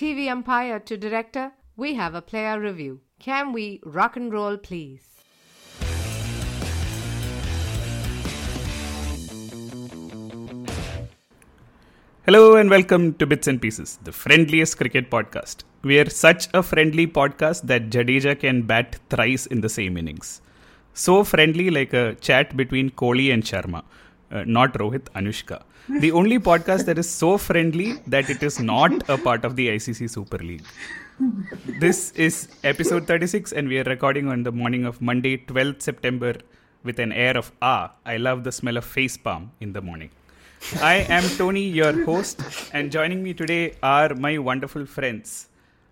TV umpire to director, we have a player review. Can we rock and roll, please? Hello and welcome to Bits and Pieces, the friendliest cricket podcast. We are such a friendly podcast that Jadeja can bat thrice in the same innings. So friendly, like a chat between Kohli and Sharma, uh, not Rohit, Anushka. The only podcast that is so friendly that it is not a part of the ICC Super League. This is episode 36, and we are recording on the morning of Monday, 12th September, with an air of ah, I love the smell of face palm in the morning. I am Tony, your host, and joining me today are my wonderful friends.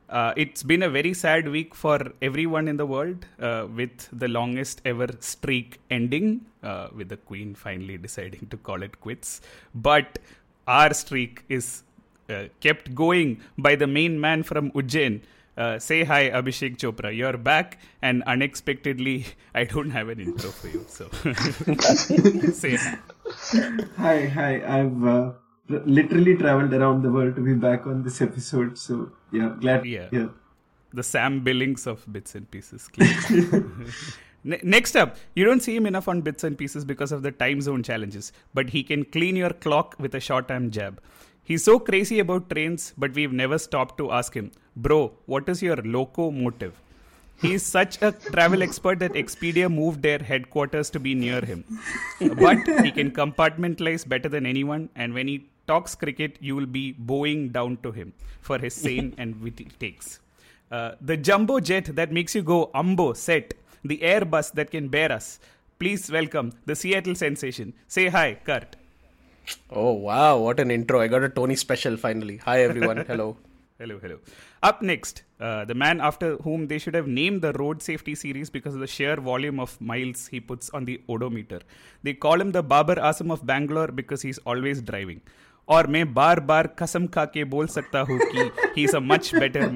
Uh, it's been a very sad week for everyone in the world, uh, with the longest ever streak ending, uh, with the Queen finally deciding to call it quits. But our streak is uh, kept going by the main man from Ujjain. Uh, say hi, Abhishek Chopra. You're back, and unexpectedly, I don't have an intro for you. So, say hi. Hi, hi. I've uh, literally traveled around the world to be back on this episode. So yeah, glad. Yeah. yeah. the Sam Billings of Bits and Pieces. Next up, you don't see him enough on Bits and Pieces because of the time zone challenges, but he can clean your clock with a short arm jab. He's so crazy about trains, but we've never stopped to ask him, Bro, what is your locomotive? He's such a travel expert that Expedia moved their headquarters to be near him. But he can compartmentalize better than anyone, and when he talks cricket, you will be bowing down to him for his sane and witty takes. Uh, the jumbo jet that makes you go umbo set, the Airbus that can bear us. Please welcome the Seattle sensation. Say hi, Kurt. Oh wow, what an intro. I got a Tony special finally. Hi everyone. Hello. Hello, hello. Up next, uh, the man after whom they should have named the road safety series because of the sheer volume of miles he puts on the odometer. They call him the Babar Azam of Bangalore because he's always driving. और मैं बार बार कसम खा के बोल सकता हूँ कि he is a much better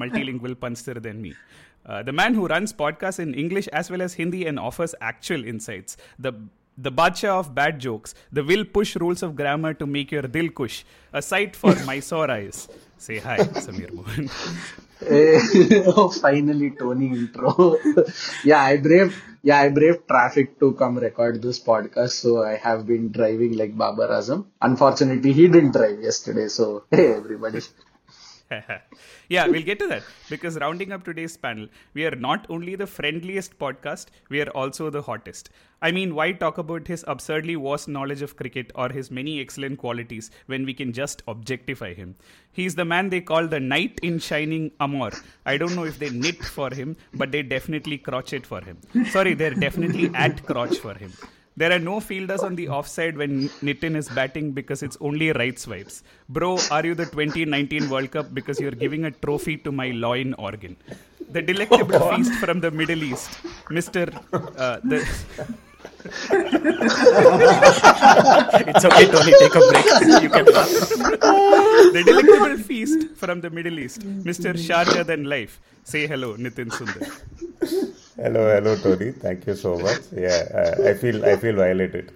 punster than than Uh, the man who runs podcasts in English as well as Hindi and offers actual insights. The the Bacha of bad jokes. The will push rules of grammar to make your dil kush. A sight for Mysore eyes. Say hi, Samir Mohan. Oh, finally Tony intro. yeah, I braved yeah, I braved traffic to come record this podcast, so I have been driving like Babar Azam. Unfortunately, he didn't drive yesterday, so hey everybody. yeah, we'll get to that because rounding up today's panel, we are not only the friendliest podcast, we are also the hottest. I mean, why talk about his absurdly vast knowledge of cricket or his many excellent qualities when we can just objectify him? He's the man they call the knight in shining armor. I don't know if they knit for him, but they definitely crotchet for him. Sorry, they're definitely at crotch for him. There are no fielders on the offside when Nitin is batting because it's only right swipes. Bro, are you the 2019 World Cup because you're giving a trophy to my loin organ? The delectable feast from the Middle East, Mr. Uh, the, It's okay, Tony, take a break. You can the delectable feast from the Middle East, Mr. Sharjah than life. Say hello, Nitin Sundar. Hello, hello, Tony. Thank you so much. Yeah, uh, I feel I feel violated.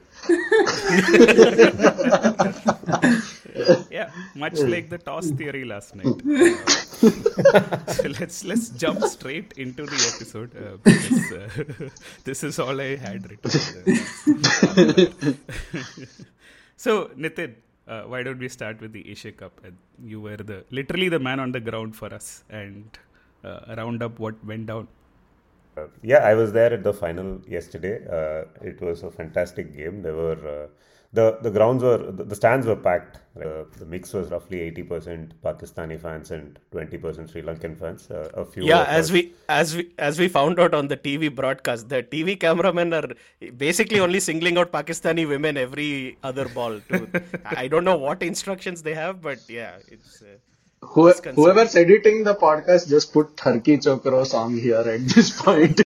Yeah, much like the toss theory last night. Uh, so let's let's jump straight into the episode uh, because uh, this is all I had written. so Nitin, uh, why don't we start with the Asia Cup? And you were the literally the man on the ground for us and uh, round up what went down. Uh, yeah, I was there at the final yesterday. Uh, it was a fantastic game. There were uh, the the grounds were the, the stands were packed. Uh, the mix was roughly eighty percent Pakistani fans and twenty percent Sri Lankan fans. Uh, a few. Yeah, as us- we as we as we found out on the TV broadcast, the TV cameramen are basically only singling out Pakistani women every other ball. To, I don't know what instructions they have, but yeah, it's. Uh, who, whoever's editing the podcast, just put Tharki Chokro song here at this point.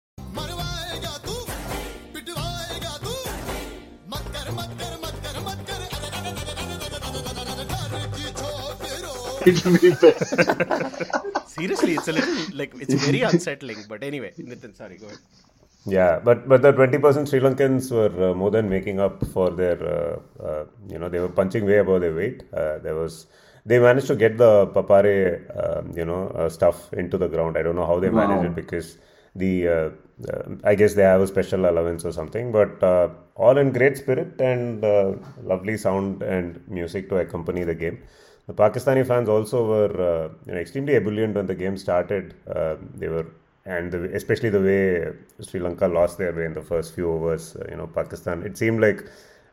Seriously, it's a little like it's very unsettling. But anyway, Nitin, sorry, go ahead. Yeah, but but the twenty percent Sri Lankans were uh, more than making up for their, uh, uh, you know, they were punching way above their weight. Uh, there was they managed to get the papare, um, you know, uh, stuff into the ground. I don't know how they managed it because the uh, uh, I guess they have a special allowance or something. But uh, all in great spirit and uh, lovely sound and music to accompany the game. The Pakistani fans also were uh, you know, extremely ebullient when the game started. Uh, they were, and the, especially the way Sri Lanka lost their way in the first few overs. Uh, you know, Pakistan. It seemed like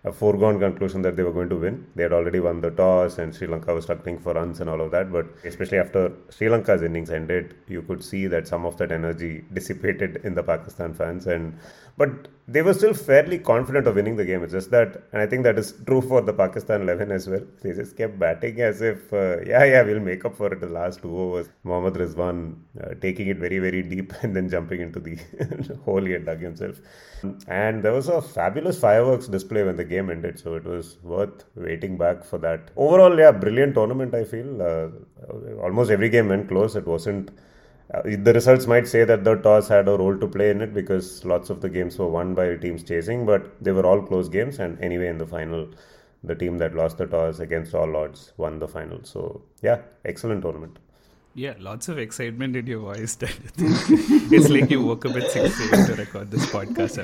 a foregone conclusion that they were going to win. They had already won the toss, and Sri Lanka was struggling for runs and all of that. But especially after Sri Lanka's innings ended, you could see that some of that energy dissipated in the Pakistan fans, and but they were still fairly confident of winning the game. It's just that, and I think that is true for the Pakistan 11 as well. They just kept batting as if, uh, yeah, yeah, we'll make up for it the last two overs. Mohammad Rizwan uh, taking it very, very deep and then jumping into the hole he had dug himself. And there was a fabulous fireworks display when the game ended, so it was worth waiting back for that. Overall, yeah, brilliant tournament, I feel. Uh, almost every game went close. It wasn't. Uh, the results might say that the toss had a role to play in it because lots of the games were won by teams chasing, but they were all close games. And anyway, in the final, the team that lost the toss against all odds won the final. So, yeah, excellent tournament. Yeah, lots of excitement in your voice. It's like you woke up at 6 a.m. to record this podcast.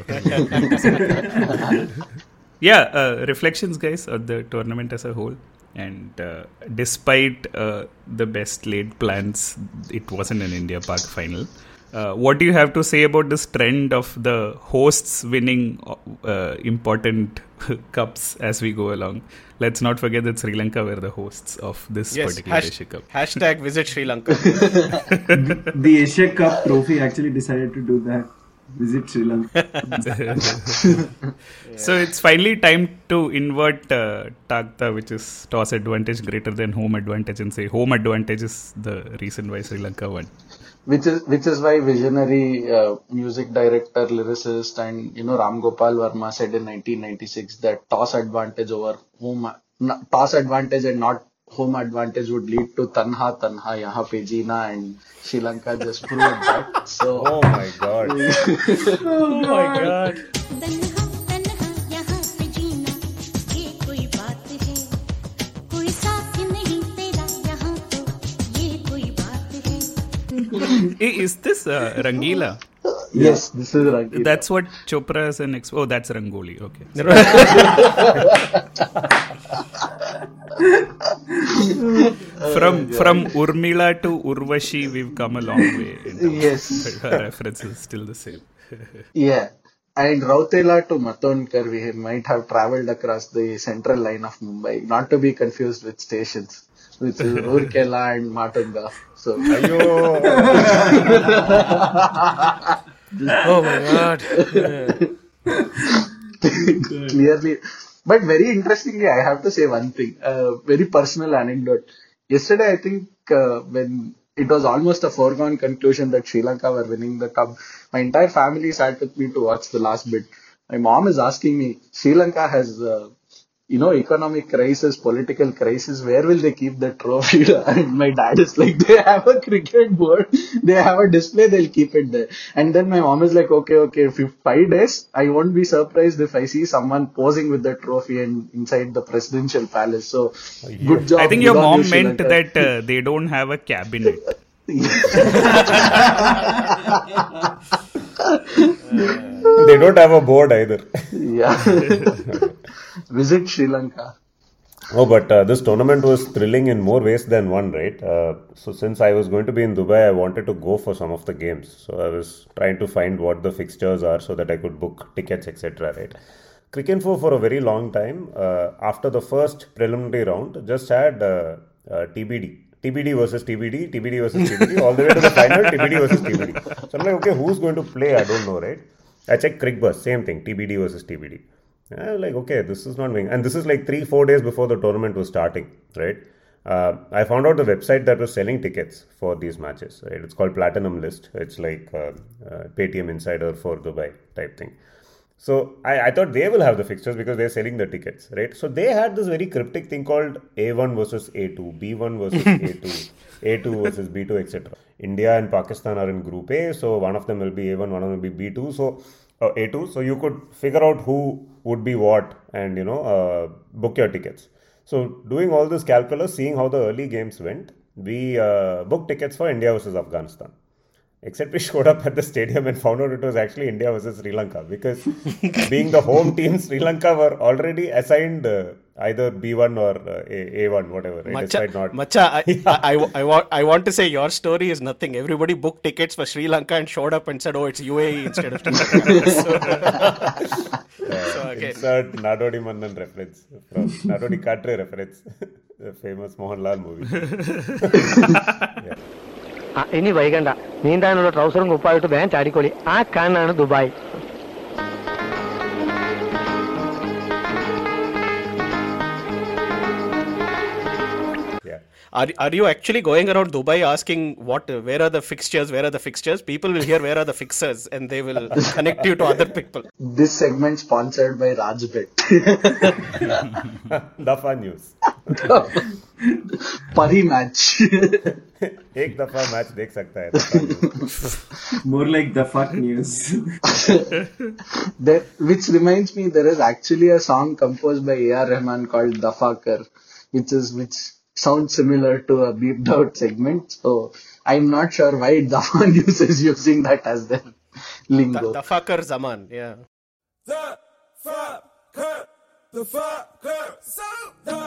Yeah, uh, reflections, guys, on the tournament as a whole. And uh, despite uh, the best laid plans, it wasn't an India Pak final. Uh, what do you have to say about this trend of the hosts winning uh, important cups as we go along? Let's not forget that Sri Lanka were the hosts of this Yes. particular Hash- Asia Cup. hashtag visit Sri Lanka. The Asia Cup trophy actually decided to do that. Visit Sri Lanka. So it's finally time to invert uh, Tagta, which is toss advantage greater than home advantage, and say home advantage is the reason why Sri Lanka won. which is which is why visionary uh, music director lyricist and you know Ram Gopal Verma said in 1996 that toss advantage over home n- toss advantage and not home advantage would lead to tanha tanha yahan pe jeena and Sri Lanka just proved that so Oh my god. oh my god. तन्हा तन्हा यहाँ पे जीना ये कोई बात है कोई साथ नहीं तेरा यहाँ तो ये कोई बात है Hey, is this uh, Rangila? Yes this is Rangila. That's what Chopra is an ex. Oh, that's Rangoli. Okay. from from Urmila to Urvashi, we've come a long way. in terms Yes. her reference is still the same. Yeah. And Rautela to Matondkar, we might have traveled across the central line of Mumbai, not to be confused with stations, which is Rourkela and Matunga. So, Oh my god. clearly, but very interestingly, I have to say one thing, a very personal anecdote. Yesterday, I think uh, when it was almost a foregone conclusion that Sri Lanka were winning the cup, my entire family sat with me to watch the last bit. My mom is asking me, Sri Lanka has, uh, you know, economic crisis, political crisis. Where will they keep the trophy? And my dad is like, they have a cricket board, they have a display, they'll keep it there. And then my mom is like, okay, okay, if five days, I won't be surprised if I see someone posing with the trophy and inside the presidential palace. So, good job. I think your mom you, meant Lanka. that uh, they don't have a cabinet. they don't have a board either. yeah. Visit Sri Lanka. Oh, but uh, this tournament was thrilling in more ways than one, right? Uh, so, since I was going to be in Dubai, I wanted to go for some of the games. So, I was trying to find what the fixtures are so that I could book tickets, etc. Right? Cricinfo for a very long time, uh, after the first preliminary round, just had uh, uh, TBD. TBD versus TBD, TBD versus TBD, all the way to the final, TBD versus TBD. So I'm like, okay, who's going to play? I don't know, right? I checked Cricbuzz, same thing, TBD versus TBD. I was like, okay, this is not being, and this is like three, four days before the tournament was starting, right? Uh, I found out the website that was selling tickets for these matches, right? It's called Platinum List. It's like uh, uh, Paytm Insider for Dubai type thing. So I, I thought they will have the fixtures because they're selling the tickets, right? So they had this very cryptic thing called A1 versus A2, B1 versus A2, A2 versus B2, etc. India and Pakistan are in Group A, so one of them will be A1, one of them will be B2. So uh, A2, so you could figure out who would be what and you know uh, book your tickets. So doing all this calculus, seeing how the early games went, we uh, booked tickets for India versus Afghanistan. Except we showed up at the stadium and found out it was actually India versus Sri Lanka because being the home team, Sri Lanka were already assigned uh, either B1 or uh, A- A1, whatever. Right? Macha, not. Macha I, I, I, I want, I want to say your story is nothing. Everybody booked tickets for Sri Lanka and showed up and said, oh, it's UAE instead of Sri Lanka. so, so again, Insert Nadodi Mannan reference from Nadodi Katre reference, the famous Mohanlal movie. ആ, ഇനി വൈകണ്ട. നീന്താനുള്ള ട്രൗസറും കുപ്പായിട്ട് വേൻ ചാടിക്കോളി. ആ കാണാണ് Dubai. are, are you actually going around Dubai asking what, where are the fixtures, where are the fixtures? People will hear where are the fixers and they will connect you to other people. This segment sponsored by Rajbet. Dafa News. Parimatch. एक दफा match देख सकता है more like the fake news which reminds me there is actually a song composed by ar rahman called dafakar which is which sounds similar to a beeped out segment. So I'm not sure why Dafa News is using that as their lingo. The fucker Zaman, yeah. The fucker, the fucker, so the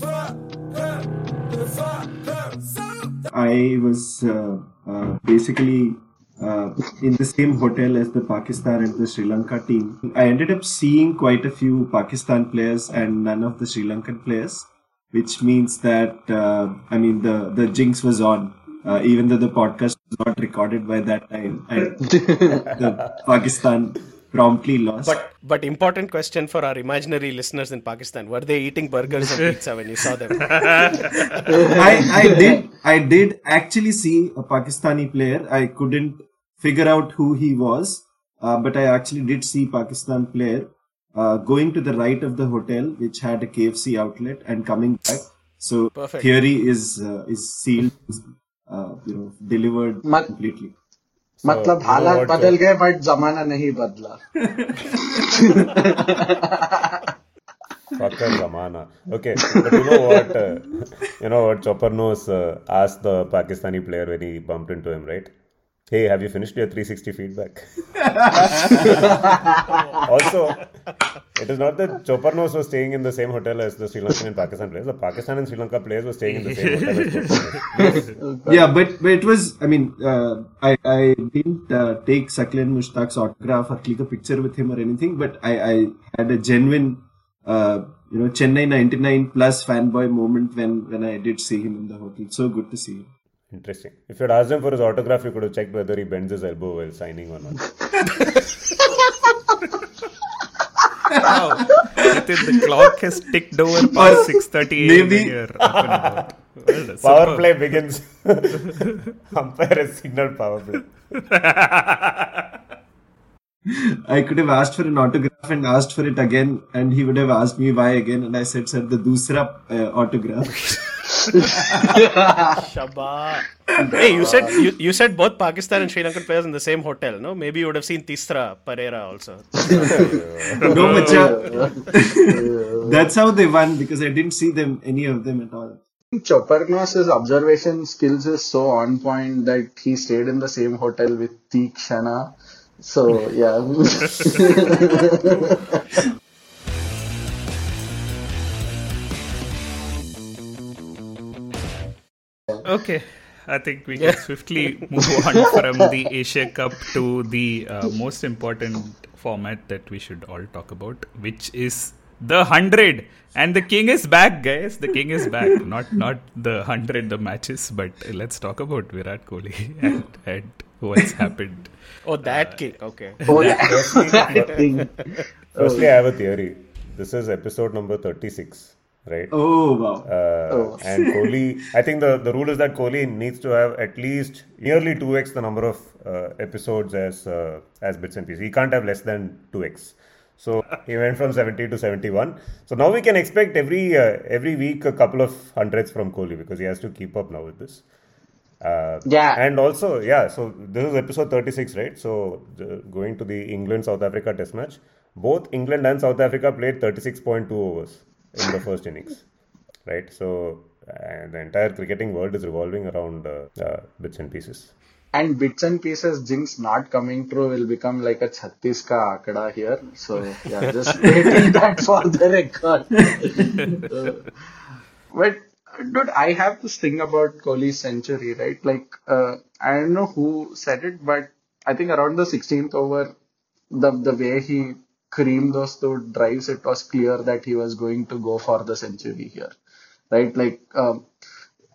fucker, the fucker, so I was uh, uh, basically uh, in the same hotel as the Pakistan and the Sri Lanka team. I ended up seeing quite a few Pakistan players and none of the Sri Lankan players, which means that uh, I mean the the jinx was on. Uh, even though the podcast was not recorded by that time, and the Pakistan promptly lost. But but important question for our imaginary listeners in Pakistan: Were they eating burgers and pizza when you saw them? I, I did I did actually see a Pakistani player. I couldn't figure out who he was, uh, but I actually did see Pakistan player uh, going to the right of the hotel, which had a KFC outlet, and coming back. So Perfect. theory is uh, is sealed, uh, you know, delivered Ma- completely. मतलब you know हालात what, बदल uh, गए but जमाना नहीं बदला Fucker Zamana. Okay, but you know what? Uh, you know what? Chopper Nose uh, asked the Pakistani player when he bumped into him, right? Hey, have you finished your 360 feedback? also, it is not that Chopper Nose was staying in the same hotel as the Sri Lankan and Pakistan players. The Pakistan and Sri Lanka players were staying in the same hotel as Chopper Yeah, but but it was. I mean, uh, I I didn't uh, take Saqlain Mushtaq's autograph or click a picture with him or anything. But I I had a genuine, uh, you know, Chennai '99 plus fanboy moment when when I did see him in the hotel. So good to see him. Interesting. If you had asked him for his autograph, you could have checked whether he bends his elbow while signing or not. Wow. Nitin, the clock has ticked over past 6.30 a.m. maybe- when you're up and about. Well, Power superb. play begins. Umpire has signaled power play. I could have asked for an autograph and asked for it again, and he would have asked me why again, and I said, "Sir, the doosra uh, autograph." Shaba. Hey, you said you, you said both Pakistan and Sri Lankan players in the same hotel, no? Maybe you would have seen Thisara Perera also. no, macha. That's how they won because I didn't see them any of them at all. Choparnos's observation skills is so on point that he stayed in the same hotel with Teek So yeah. Okay, I think we can swiftly move on from the Asia Cup to the uh, most important format that we should all talk about, which is the hundred. And the king is back, guys. The king is back. Not not the hundred, the matches, but let's talk about Virat Kohli and, and what's happened. Oh, that king. Okay. oh, that thing. Firstly, I have a theory. This is episode number 36, right? Oh wow! Uh, Oh. And Kohli, I think the, the rule is that Kohli needs to have at least nearly 2x the number of uh, episodes as uh, as bits and pieces. He can't have less than 2x. So he went from 70 to 71. So now we can expect every uh, every week a couple of hundreds from Kohli because he has to keep up now with this. Uh, Yeah. And also, yeah, so this is episode 36, right? So going to the England South Africa test match, both England and South Africa played 36.2 overs in the first innings. right? So uh, the entire cricketing world is revolving around uh, uh, bits and pieces. And bits and pieces jinx not coming true will become like a Chhattis ka akada here. So yeah, just waiting that for the record. But dude, I have this thing about Kohli's century, right? Like uh, I don't know who said it, but I think around the 16th over, the the way he those two drives, it was clear that he was going to go for the century here, right? Like. Um,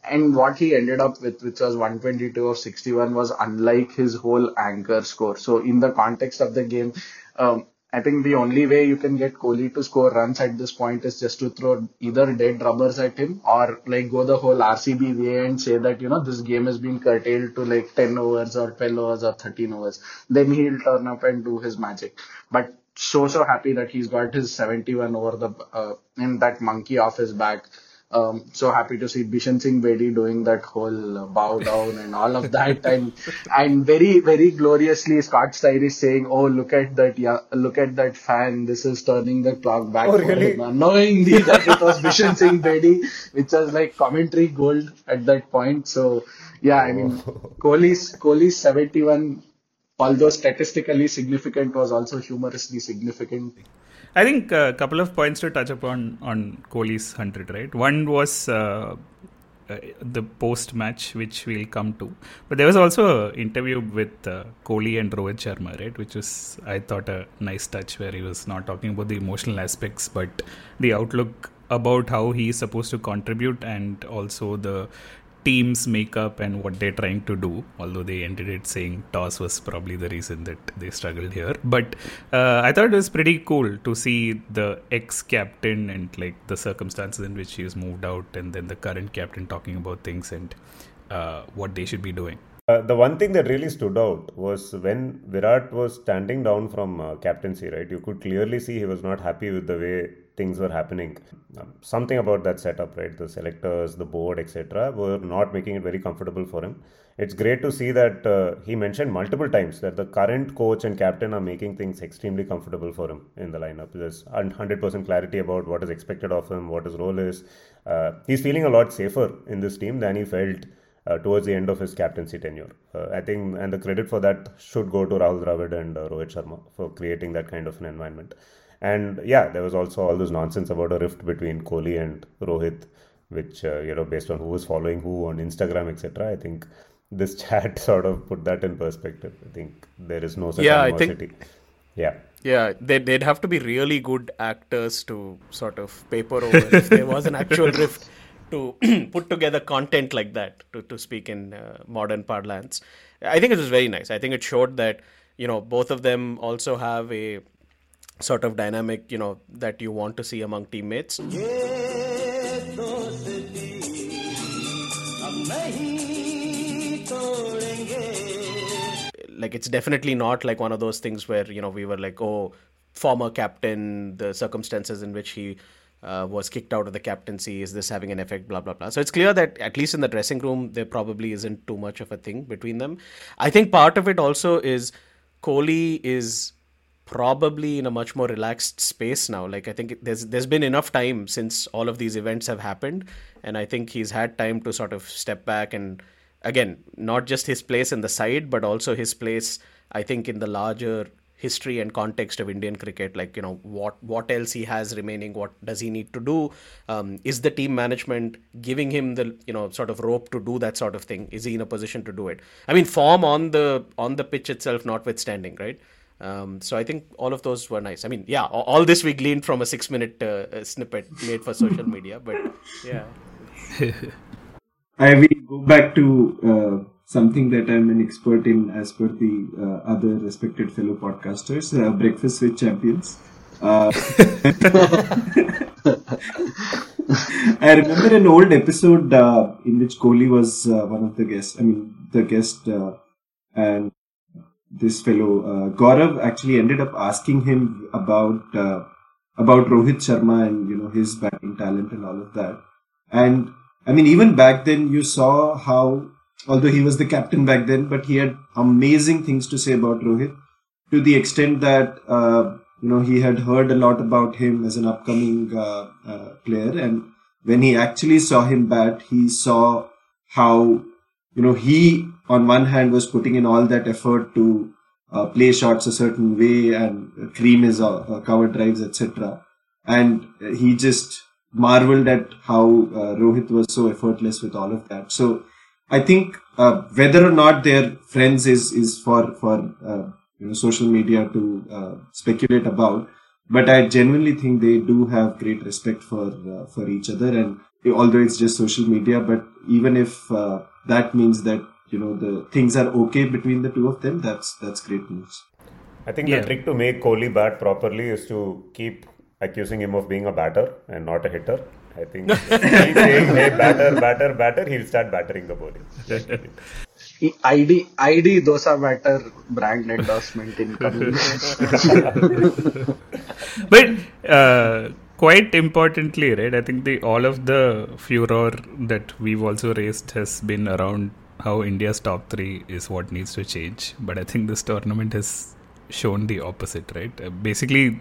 and what he ended up with, which was 122 of 61, was unlike his whole anchor score. So, in the context of the game, um, I think the only way you can get Kohli to score runs at this point is just to throw either dead rubbers at him or like go the whole RCB way and say that, you know, this game has been curtailed to like 10 overs or 12 overs or 13 overs. Then he'll turn up and do his magic. But so, so happy that he's got his 71 over the, uh, in that monkey off his back. Um, so happy to see Bishan Singh Bedi doing that whole uh, bow down and all of that, and and very very gloriously Scott Styris saying, "Oh look at that, yeah, look at that fan. This is turning the clock back Oh, for really? him." Knowingly that it was Bishan Singh Bedi, which was like commentary gold at that point. So yeah, I mean Kohli's Kohli's 71, although statistically significant, was also humorously significant. I think a couple of points to touch upon on Kohli's 100, right? One was uh, uh, the post match, which we'll come to. But there was also an interview with uh, Kohli and Rohit Sharma, right? Which was, I thought, a nice touch where he was not talking about the emotional aspects, but the outlook about how he is supposed to contribute and also the team's makeup and what they're trying to do. Although they ended it saying toss was probably the reason that they struggled here. But uh, I thought it was pretty cool to see the ex captain and like the circumstances in which he was moved out, and then the current captain talking about things and uh, what they should be doing. Uh, the one thing that really stood out was when Virat was standing down from uh, captaincy, right? You could clearly see he was not happy with the way things were happening. Um, something about that setup, right? The selectors, the board, etc., were not making it very comfortable for him. It's great to see that uh, he mentioned multiple times that the current coach and captain are making things extremely comfortable for him in the lineup. There's 100% clarity about what is expected of him, what his role is. Uh, he's feeling a lot safer in this team than he felt uh, towards the end of his captaincy tenure. Uh, I think, and the credit for that should go to Rahul Dravid and uh, Rohit Sharma for creating that kind of an environment. And yeah, there was also all this nonsense about a rift between Kohli and Rohit, which uh, you know, based on who was following who on Instagram, etc. I think this chat sort of put that in perspective. I think there is no such Yeah, I think- Yeah. Yeah, they'd, they'd have to be really good actors to sort of paper over if there was an actual rift to put together content like that, to, to speak in uh, modern parlance. I think it was very nice. I think it showed that, you know, both of them also have a sort of dynamic, you know, that you want to see among teammates. like it's definitely not like one of those things where you know we were like oh former captain the circumstances in which he uh, was kicked out of the captaincy is this having an effect blah blah blah so it's clear that at least in the dressing room there probably isn't too much of a thing between them i think part of it also is kohli is probably in a much more relaxed space now. Like i think there's there's been enough time since all of these events have happened and i think he's had time to sort of step back and again not just his place in the side but also his place i think in the larger history and context of indian cricket. Like you know what what else he has remaining? What does he need to do? Um, is the team management giving him the you know sort of rope to do that sort of thing? Is he in a position to do it? I mean form on the on the pitch itself notwithstanding right um, so I think all of those were nice. I mean, yeah, all, this we gleaned from a six-minute uh, uh, snippet made for social media, but yeah. I will go back to uh, something that I'm an expert in as per the uh, other respected fellow podcasters, uh, Breakfast with Champions. Uh, I remember an old episode in which Kohli was one of the guests. I mean, the guest, and this fellow uh, Gaurav actually ended up asking him about uh, about Rohit Sharma and you know his batting talent and all of that. And I mean, even back then, you saw how, although he was the captain back then, but he had amazing things to say about Rohit to the extent that, uh, you know, he had heard a lot about him as an upcoming uh, uh, player. And when he actually saw him bat, he saw how you know he on one hand was putting in all that effort to uh, play shots a certain way and cream his uh, uh, cover drives, etc. And he just marveled at how uh, Rohit was so effortless with all of that. So I think uh, whether or not they're friends is is for for uh, you know social media to speculate about. But I genuinely think they do have great respect for for each other, and although it's just social media, but even if that means that you know the things are okay between the two of them, that's that's great news. I think Yeah. the trick to make Kohli bat properly is to keep accusing him of being a batter and not a hitter. I think if he saying, hey, batter, batter, batter, he'll start battering the bowling. ID ID dosa batter brand endorsement incoming. but uh, quite importantly, right? I think the all of the furor that we've also raised has been around how India's top three is what needs to change. But I think this tournament has shown the opposite, right? Uh, basically,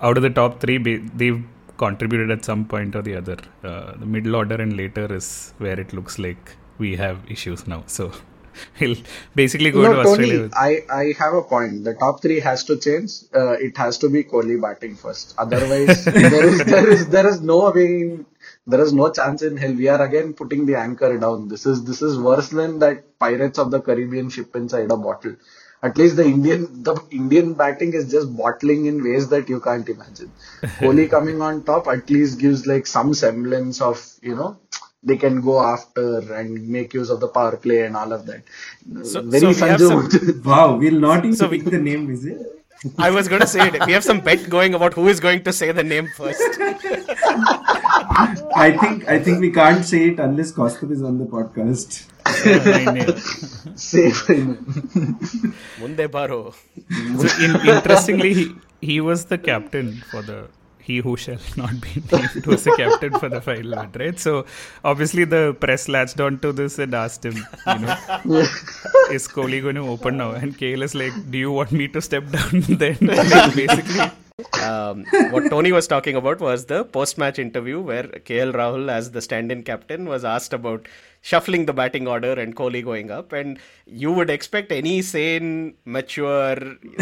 out of the top three, they've contributed at some point or the other. Uh, the middle order and later is where it looks like we have issues now. So he'll basically go no, to Australia. Tony, I, I have a point. The top three has to change. Uh, it has to be Kohli batting first. Otherwise, there is there is there is no way. There is no chance in hell. We are again putting the anchor down. This is this is worse than that Pirates of the Caribbean ship inside a bottle. At least the Indian the Indian batting is just bottling in ways that you can't imagine. Kohli coming on top at least gives like some semblance of you know they can go after and make use of the power play and all of that. So- Very so we some- Wow, we'll not even So we- the name, is it? I was going to say it. We have some bet going about who is going to say the name first. I think I think we can't say it unless Kaustav is on the podcast. Safe. Munde baro. So in, interestingly, he, he was the captain for the he who shall not be named was the captain for the final one, right? So obviously the press latched onto this and asked him, you know, is Kohli going to open now? And KL is like, do you want me to step down then? Like, basically, Um, what Tony was talking about was the post-match interview where KL Rahul, as the stand-in captain, was asked about shuffling the batting order and Kohli going up. And you would expect any sane, mature,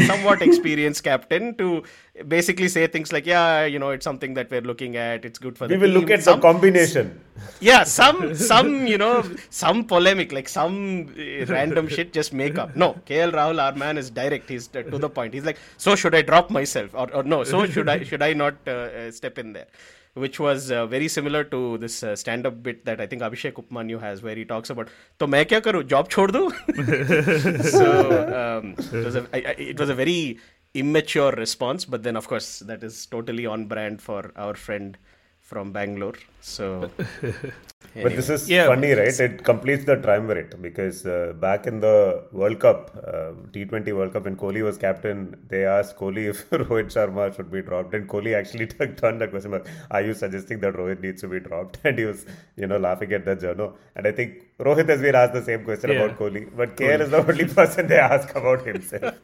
somewhat experienced captain to basically say things like, "Yeah, you know, it's something that we're looking at. It's good for the We will look team." at the Some- combination. yeah some some you know some polemic like some uh, random shit just make up no kl rahul our man is direct he's to the point he's like so should i drop myself or, or no, so should I should I not uh, uh, step in there? Which was uh, very similar to this uh, stand-up bit that I think Abhishek Upmanyu has, where he talks about, "To main kya karu? Job chhod do?" so um, it, was a, I, I, it was a very immature response, but then of course that is totally on brand for our friend from Bangalore. So But this is Yeah. funny, right? It completes the triumvirate because uh, back in the World Cup, uh, T20 World Cup, when Kohli was captain, they asked Kohli if Rohit Sharma should be dropped. And Kohli actually turned the question like, Are you suggesting that Rohit needs to be dropped? And he was, you know, laughing at that journal. And I think Rohit has been asked the same question Yeah. about Kohli. But KL is the only person they ask about himself.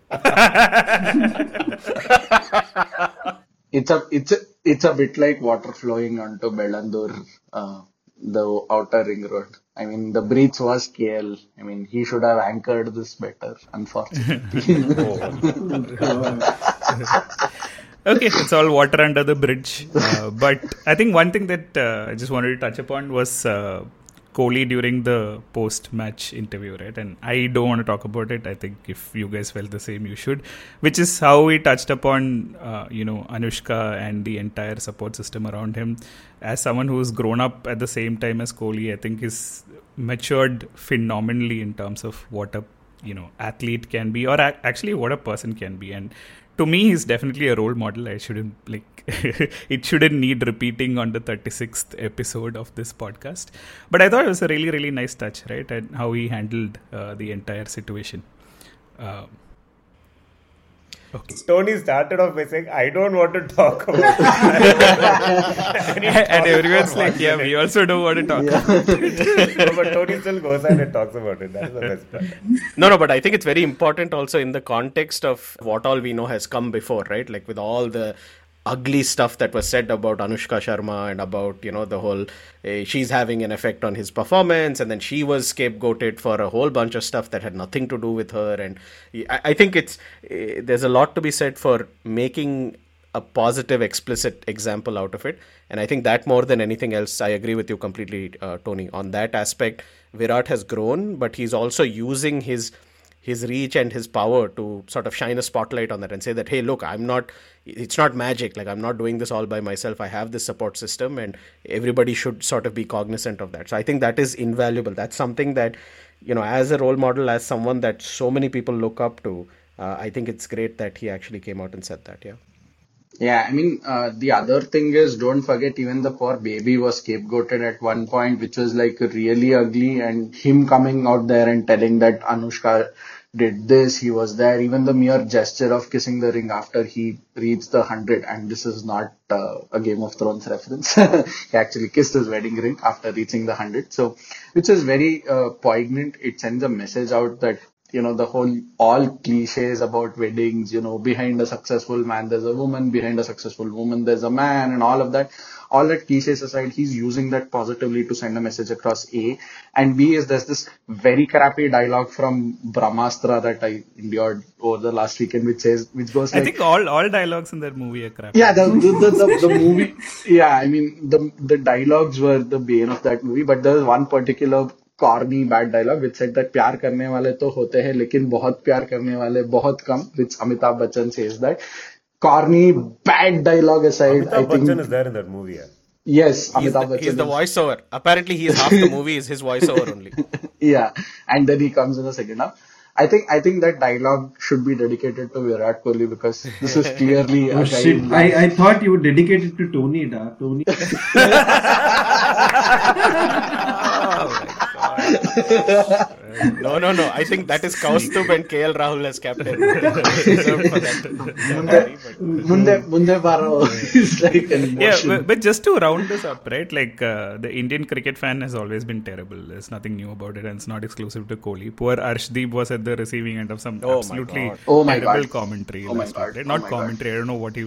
It's a it's a it's a bit like water flowing onto Bellandur, uh, the outer ring road. I mean, the breach was KL. I mean, he should have anchored this better. Unfortunately, okay, it's all water under the bridge. Uh, but I think one thing that uh, I just wanted to touch upon was uh, Kohli during the post-match interview, right? And I don't want to talk about it. I think if you guys felt the same, you should. Which is how he touched upon, uh, you know, Anushka and the entire support system around him. As someone who's grown up at the same time as Kohli, I think is matured phenomenally in terms of what a you know athlete can be, or ac- actually what a person can be, and to me he's definitely a role model i shouldn't like it shouldn't need repeating on the 36th episode of this podcast. But i thought it was a really really nice touch right and how he handled uh, the entire situation. Um, okay Tony started off by saying, I don't want to talk about it. and, and everyone's for like yeah minute. we also don't want to talk about it No, but Tony still goes ahead and talks about it. That's the best part. No, no, but I think it's very important also in the context of what all we know has come before, right? Like with all the ugly stuff that was said about Anushka Sharma and about you know the whole uh, she's having an effect on his performance and then she was scapegoated for a whole bunch of stuff that had nothing to do with her and I, I think it's uh, there's a lot to be said for making a positive explicit example out of it and i think that more than anything else i agree with you completely uh, tony on that aspect. Virat has grown but he's also using his his reach and his power to sort of shine a spotlight on that and say that hey look i'm not it's not magic. Like i'm not doing this all by myself. I have this support system and everybody should sort of be cognizant of that. So i think that is invaluable. That's something that you know as a role model as someone that so many people look up to uh, i think it's great that he actually came out and said that yeah. Yeah, I mean, uh, the other thing is don't forget even the poor baby was scapegoated at one point, which was like really ugly, and him coming out there and telling that Anushka did this, he was there, even the mere gesture of kissing the ring after he reached the hundred, and this is not uh, a Game of Thrones reference. he actually kissed his wedding ring after reaching the hundred, so which is very uh, poignant. It sends a message out that you know the whole all cliches about weddings you know behind a successful man there's a woman behind a successful woman there's a man and all of that all that cliches aside he's using that positively to send a message across a and b is there's this very crappy dialogue from brahmastra that i endured over the last weekend which says which goes I like think all all dialogues in that movie are crap. yeah, the the, the, the, the movie. Yeah, I mean the the dialogues were the bane of that movie, but there was one particular corny bad dialogue which said that प्यार करने वाले तो होते हैं लेकिन बहुत प्यार करने वाले बहुत कम which Amitabh Bachchan says that corny bad dialogue aside I Amitabh think Bachchan is there in that movie. Yeah. yes he's Amitabh the, Bachchan he's the is- voiceover apparently he's half the movie is his voiceover only yeah and then he comes in the second half I think I think that dialogue should be dedicated to Virat Kohli because this is clearly a Oh guy shit! I, I thought you would dedicate it to Tony, da. Tony. Oh, no no no i think that is kaustub and kl rahul as captain Reserved for that category, but- Munde Munde Baro is like an Yeah, but, but just to round this up, right? Like uh, the Indian cricket fan has always been terrible. There's nothing new about it, and it's not exclusive to Kohli. Poor Arshdeep was at the receiving end of some Oh absolutely Oh my terrible God. commentary. Oh my God. week, right? Oh Not my God. commentary. I don't know what he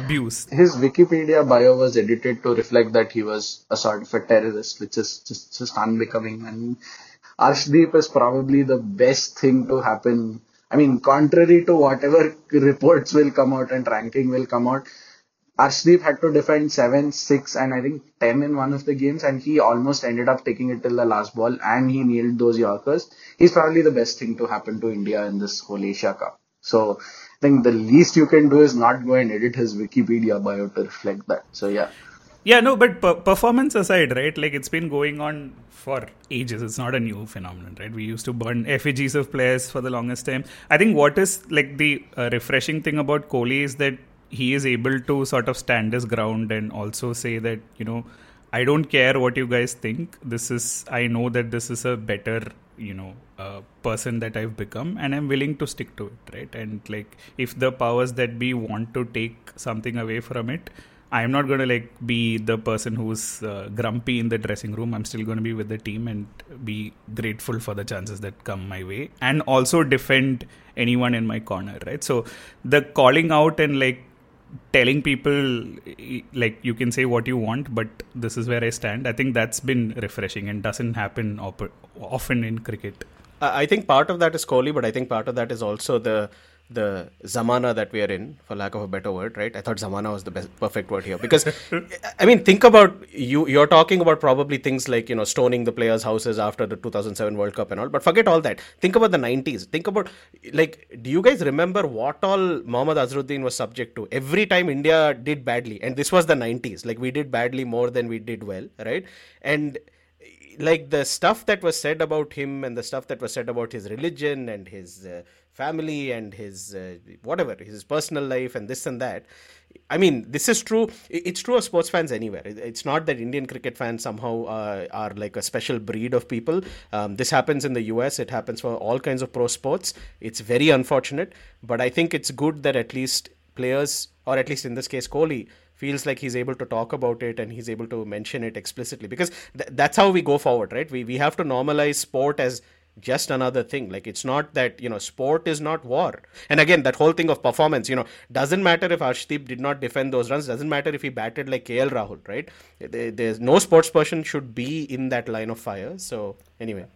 abuse. his Wikipedia bio was edited to reflect that he was a sort of a terrorist, which is just, just unbecoming. And Arshdeep is probably the best thing to happen. I mean, contrary to whatever reports will come out and ranking will come out, Arshdeep had to defend 7, 6, and I think 10 in one of the games, and he almost ended up taking it till the last ball, and he nailed those Yorkers. He's probably the best thing to happen to India in this whole Asia Cup. So I think the least you can do is not go and edit his Wikipedia bio to reflect that. So yeah. Yeah, no, but per- performance aside, right? Like it's been going on for ages. It's not a new phenomenon, right? We used to burn effigies of players for the longest time. I think what is like the uh, refreshing thing about Kohli is that he is able to sort of stand his ground and also say that you know I don't care what you guys think. This is I know that this is a better you know uh, person that I've become, and I'm willing to stick to it, right? And like if the powers that be want to take something away from it. I'm not going to like be the person who's uh, grumpy in the dressing room. I'm still going to be with the team and be grateful for the chances that come my way and also defend anyone in my corner, right? So the calling out and like telling people like you can say what you want but this is where i stand i think that's been refreshing and doesn't happen op- often in cricket I I think part of that is Kohli, but I think part of that is also the the zamana that we are in, for lack of a better word, right? I thought zamana was the best, perfect word here because, I mean, think about you. You're talking about probably things like you know stoning the players' houses after the 2007 World Cup and all, but forget all that. Think about the 90s. Think about like, do you guys remember what all Mohammad Azharuddin was subject to every time India did badly? And this was the 90s. Like we did badly more than we did well, right? And like the stuff that was said about him and the stuff that was said about his religion and his uh, family and his uh, whatever his personal life and this and that. I mean this is true. It's true of sports fans anywhere. It's not that indian cricket fans somehow uh, are like a special breed of people. Um, this happens in the us it happens for all kinds of pro sports. It's very unfortunate but i think it's good that at least players or at least in this case kohli feels like he's able to talk about it and he's able to mention it explicitly. Because th- that's how we go forward right? We, we have to normalize sport as just another thing. Like it's not that you know sport is not war. And again, that whole thing of performance, you know, doesn't matter if Arshdeep did not defend those runs. Doesn't matter if he batted like KL Rahul, right? There- There's no sports person should be in that line of fire. So anyway.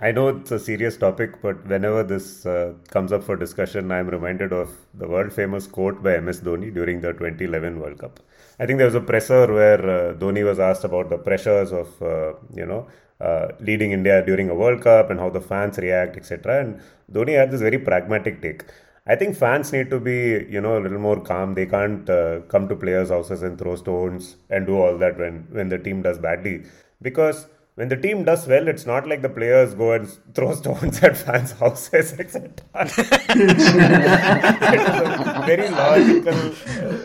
I know it's a serious topic, but whenever this uh, comes up for discussion, I'm reminded of the world famous quote by MS Dhoni during the 2011 World Cup. I think there was a presser where uh, Dhoni was asked about the pressures of, uh, you know, uh, leading India during a World Cup and how the fans react, etc. And Dhoni had this very pragmatic take. I think fans need to be, you know, a little more calm. They can't uh, come to players' houses and throw stones and do all that when when the team does badly, because when the team does well, it's not like the players go and throw stones at fans' houses, etc. very logical.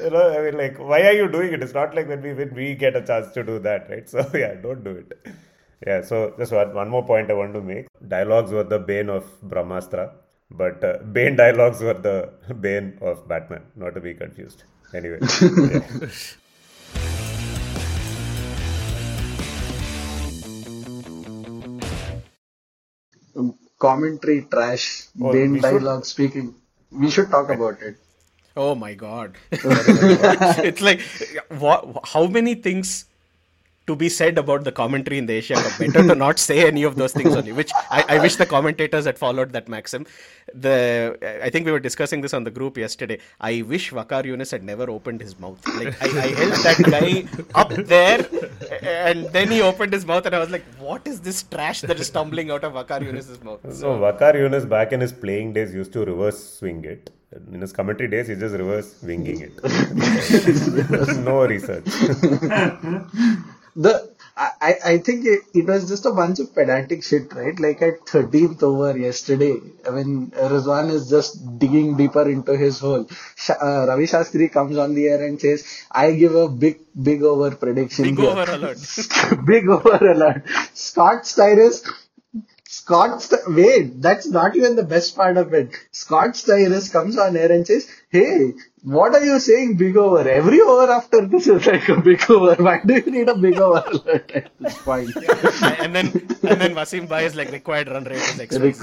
You know, I mean, like, why are you doing it? It's not like when we when we get a chance to do that, right? So yeah, don't do it. Yeah. So just one, one more point I want to make. Dialogues were the bane of Brahmastra, but uh, Bane dialogues were the bane of Batman. Not to be confused. Anyway. yeah. Commentary trash. Oh, Bane we should- dialogue speaking. We should talk about it. Oh my god. it's like what, how many things to be said about the commentary in the Asia Cup. Better to not say any of those things only, which I, I wish the commentators had followed that maxim. The I think we were discussing this on the group yesterday. I wish Waqar Younis had never opened his mouth. Like I, I held that guy up there and then he opened his mouth and I was like, what is this trash that is tumbling out of Waqar Younis's mouth? So Waqar Younis back in his playing days used to reverse swing it. In his commentary days, he just reverse winging it. no research. The I, I think it, it was just a bunch of pedantic shit, right? Like at 13th over yesterday, I mean, Rizwan is just digging deeper into his hole, uh, Ravi Shastri comes on the air and says, I give a big, big over prediction. Big here." over alert. big over alert. Scott Styris, Scott, St- wait, that's not even the best part of it. Scott Styris comes on air and says, hey, what are you saying big over? Every over after this is like a big over. Why do you need a big over alert at this point? and then and then Wasim Bhai is like required run rate is XYZ.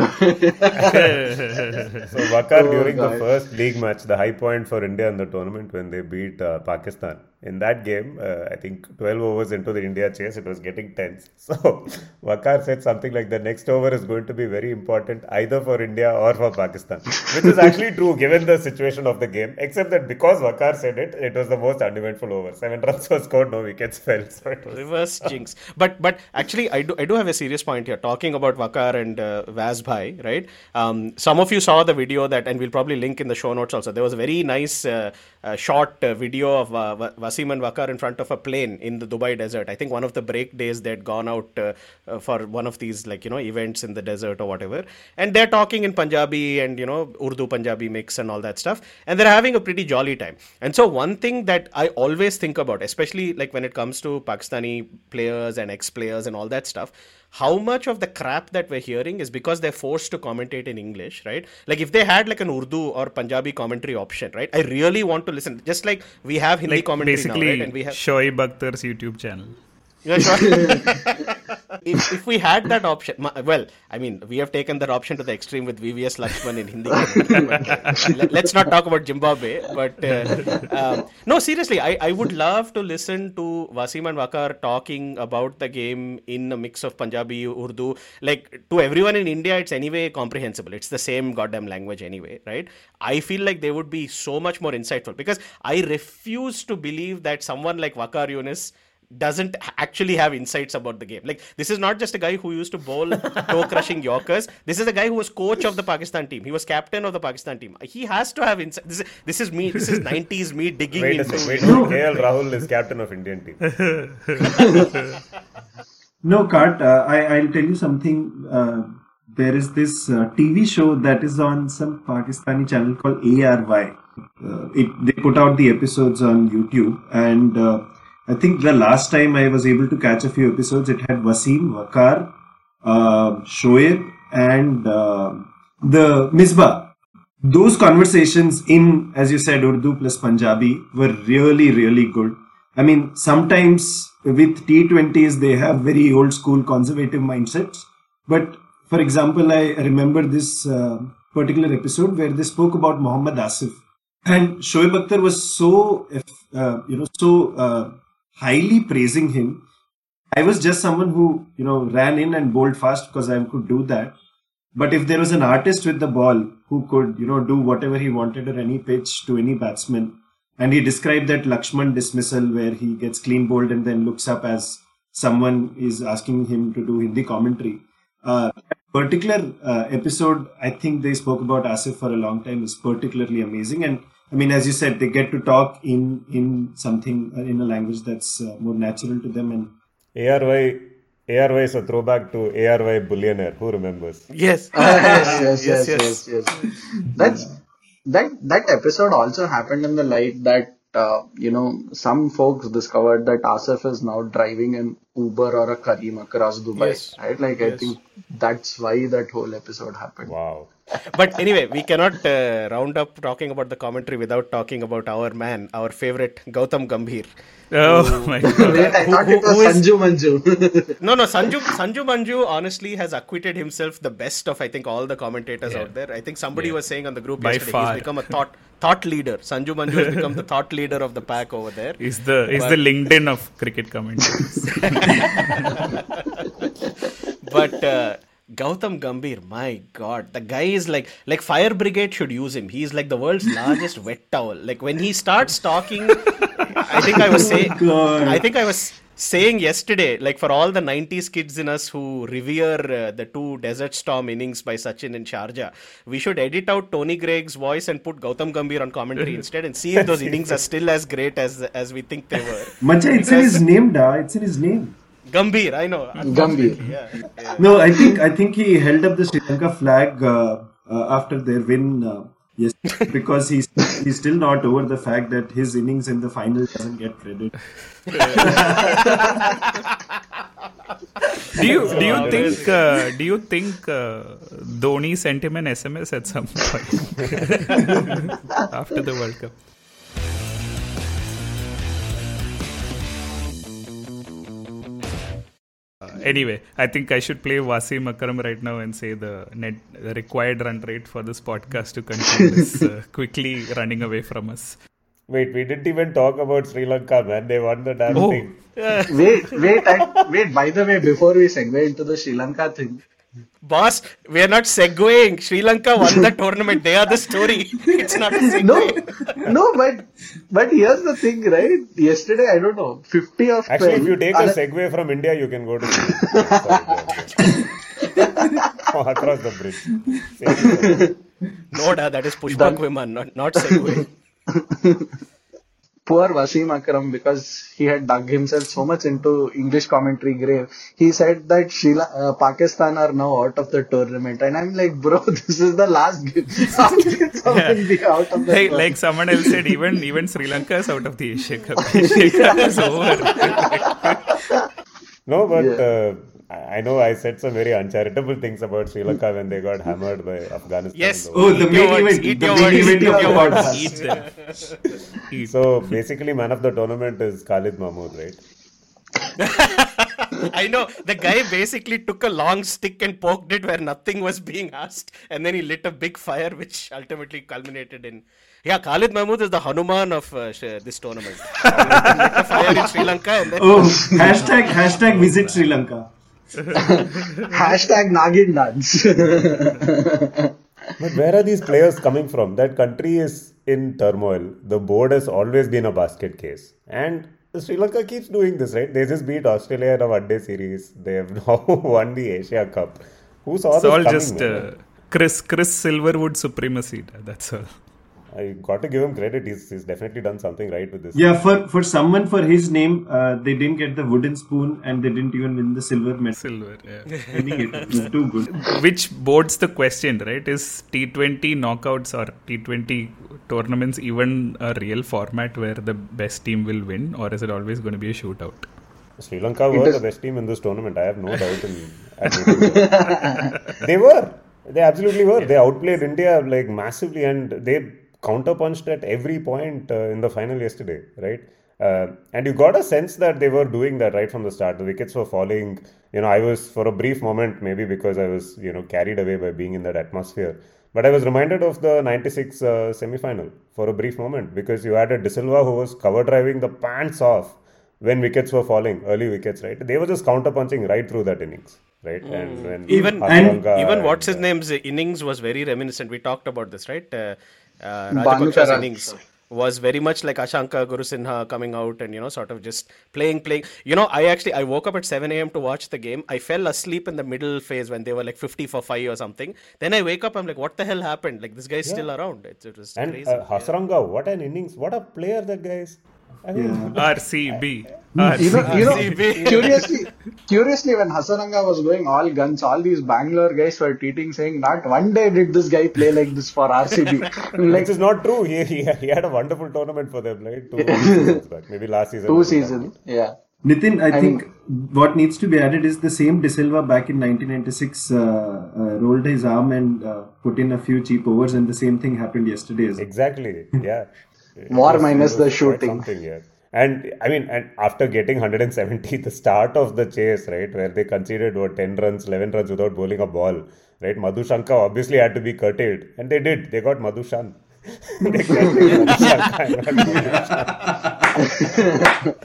So Waqar Oh, during the first league match, the high point for India in the tournament when they beat uh, Pakistan. In that game, uh, I think 12 overs into the India chase, it was getting tense. So Waqar said something like the next over is going to be very important either for India or for Pakistan, which is actually true given the situation of the game. Except that because Waqar said it, it was the most uneventful over. Seven runs were scored, no wickets fell. So it was reverse jinx but but actually i do i do have a serious point here talking about waqar and uh, vaz bhai right um, some of you saw the video that and we'll probably link in the show notes also there was a very nice uh, uh, short uh, video of uh, wasim and waqar in front of a plane in the dubai desert i think one of the break days they'd gone out uh, uh, for one of these like you know events in the desert or whatever and they're talking in punjabi and you know urdu punjabi mix and all that stuff and they're having a pretty jolly time. And so one thing that i always think about especially like when it comes to pakistani players and ex-players and all that stuff how much of the crap that we're hearing is because they're forced to commentate in english right? Like if they had like an urdu or punjabi commentary option right? I really want to listen. Just like we have hindi like commentary basically now right? And we have Shoaib Akhtar's YouTube channel. Yeah, sure. if, if we had that option, well, I mean, we have taken that option to the extreme with VVS Lakshman in Hindi. but, let, us not talk about Zimbabwe. But uh, um, no, seriously, I, I would love to listen to Wasim and Waqar talking about the game in a mix of Punjabi, Urdu. Like to everyone in India, it's anyway comprehensible. It's the same goddamn language anyway, right? I feel like they would be so much more insightful because I refuse to believe that someone like Waqar Younis doesn't actually have insights about the game. Like this is not just a guy who used to bowl toe crushing Yorkers. This is a guy who was coach of the Pakistan team. He was captain of the Pakistan team. He has to have insight. This is this is me. This is nineties me digging Wait a into. second. Wait, KL Rahul is captain of Indian team. No, Kart, uh, I, I'll tell you something. Uh, there is this uh, TV show that is on some Pakistani channel called ARY. Uh, it, they put out the episodes on YouTube, and uh, I think the last time I was able to catch a few episodes, it had Wasim, Waqar, uh, Shoaib, and uh, the Misbah. Those conversations in, as you said, Urdu plus Punjabi were really, really good. I mean, sometimes with T20s, they have very old school conservative mindsets. But for example, I remember this uh, particular episode where they spoke about Muhammad Asif, and Shoaib Akhtar was so, uh, you know, so uh, highly praising him. I was just someone who, you know, ran in and bowled fast because I could do that. But if there was an artist with the ball who could, you know, do whatever he wanted at any pitch to any batsman, and he described that Lakshman dismissal where he gets clean bowled and then looks up as someone is asking him to do Hindi commentary. Uh, that particular uh, episode, I think they spoke about Asif for a long time, is particularly amazing. And I mean, as you said, they get to talk in in something uh, in a language that's uh, more natural to them and ARY, ARY is a throwback to ARY Billionaire. Who remembers? Yes. yes, yes, yes, yes, yes. That's that that episode also happened in the light that uh, you know some folks discovered that Asif is now driving an Uber or a Careem across Dubai, Yes. right? Like I think that's why that whole episode happened. Wow. But anyway, we cannot uh, round up talking about the commentary without talking about our man, our favorite Gautam Gambhir. Oh my god. Wait, I thought who- it was who is- Sanju Manju. No, no, Sanju Sanju Manju honestly has acquitted himself the best of I think all the commentators Yeah. out there. I think somebody Yeah. was saying on the group By yesterday far. he's become a thought thought leader. Sanju Manju has become the thought leader of the pack over there. Is the is the LinkedIn of cricket commentators. but uh, Gautam Gambhir, my God, the guy is like like fire brigade should use him. He's like the world's largest wet towel. Like when he starts talking, I think I was saying, God. I think I was saying yesterday, like for all the '90s kids in us who revere uh, the two Desert Storm innings by Sachin and Sharjah, we should edit out Tony Greig's voice and put Gautam Gambhir on commentary instead, and see if those innings are still as great as as we think they were. Mancha, it's in his name, da. It's in his name. Gambhir, I know. Gambhir. Yeah. yeah. No, I think I think he held up the Sri Lanka flag uh, uh, after their win. Uh, yes, because he's he's still not over the fact that his innings in the final doesn't get credit. do you do you think uh, do you think uh, Dhoni sent him an SMS at some point after the World Cup? Anyway, I think I should play Wasim Akram right now and say the net the required run rate for this podcast to continue is uh, quickly running away from us. Wait, we didn't even talk about Sri Lanka, man. They won the damn Oh. thing. wait, wait, I, wait. By the way, before we segue into the Sri Lanka thing, Boss, we are not segueing. Sri Lanka won the tournament. They are the story. It's not a segue. no, no, but but here's the thing, right? Yesterday, I don't know, fifty of Actually, if you take a Ana- segue from India, you can go to Oh, across the bridge. No, da, that is Pushpak Viman, not, not segue. poor Wasim Akram because he had dug himself so much into English commentary grave. He said that Sri La- uh, Pakistan are now out of the tournament, and I'm like, bro, this is the last game. How can someone be out of the Like, tournament? like someone else said, even even Sri Lanka is out of the Asia Cup. Asia Cup is over. No, but Yeah. uh, I I know I said some very uncharitable things about Sri Lanka when they got hammered by Afghanistan. Yes. in the Oh, the main event. eat The your main words, event eat of your words. podcast. Eat them. Eat. So basically, man of the tournament is Khalid Mahmood, right? I know. The guy basically took a long stick and poked it where nothing was being asked, and then he lit a big fire, which ultimately culminated in. Yeah, Khalid Mahmood is the Hanuman of uh, this tournament. Lit a fire in Sri Lanka, and then Oh, hashtag hashtag visit Sri Lanka. Hashtag Nagin dance. But where are these players coming from? That country is in turmoil. The board has always been a basket case. And Sri Lanka keeps doing this, right? They just beat Australia in a one day series. They have now won the Asia Cup. Who saw It's this all coming, just man? uh, Chris Chris Silverwood supremacy. That's all. I got to give him credit. He's, he's definitely done something right with this. Yeah, for for someone for his name, uh, they didn't get the wooden spoon and they didn't even win the silver medal. Silver. Yeah. I think it was too good. Which boards the question, right? Is T20 knockouts or T20 tournaments even a real format where the best team will win, or is it always going to be a shootout? Sri Lanka were is- the best team in this tournament. I have no doubt in admitting. They were. They absolutely were. They outplayed India like massively and they counterpunched at every point uh, in the final yesterday, right? Uh, and you got a sense that they were doing that right from the start. The wickets were falling. You know, I was for a brief moment, maybe because I was, you know, carried away by being in that atmosphere. But I was reminded of the 96 uh, semi final for a brief moment because you had a De Silva who was cover driving the pants off when wickets were falling, early wickets, right? They were just counter punching right through that innings, right? And when Mm. Even Hasaranga even what's and, his name's innings was very reminiscent. We talked about this, right? Uh, uh, Ferrara. innings was very much like Asanka Gurusinha coming out and you know sort of just playing playing. You know, I actually I woke up at 7 a.m. to watch the game. I fell asleep in the middle phase when they were like 50 for five or something. Then I wake up, I'm like, what the hell happened? Like this guy's still around. It, it was And crazy. uh, Hasaranga, what an innings! What a player that guy is. I Yeah. RCB. You know, you know, RCB. curiously, curiously, when Hasaranga was going all guns, all these Bangalore guys were tweeting saying, "Not one day did this guy play like this for RCB." like Which is not true. He, he, he had a wonderful tournament for them, right? Two seasons back. Maybe last season. two seasons, yeah. Nitin, I, I think what needs to be added is the same De Silva back in 1996 uh, uh, rolled his arm and uh, put in a few cheap overs, and the same thing happened yesterday. As. Exactly. Yeah. It War was- minus the shooting. Something, yeah. And I mean, and after getting 170, the start of the chase, right, where they conceded what 10 runs, 11 runs without bowling a ball, right? Madhu Shankar obviously had to be curtailed, and they did. They got Madhu Shan. they curtailed Madhu and not Madhu Shan.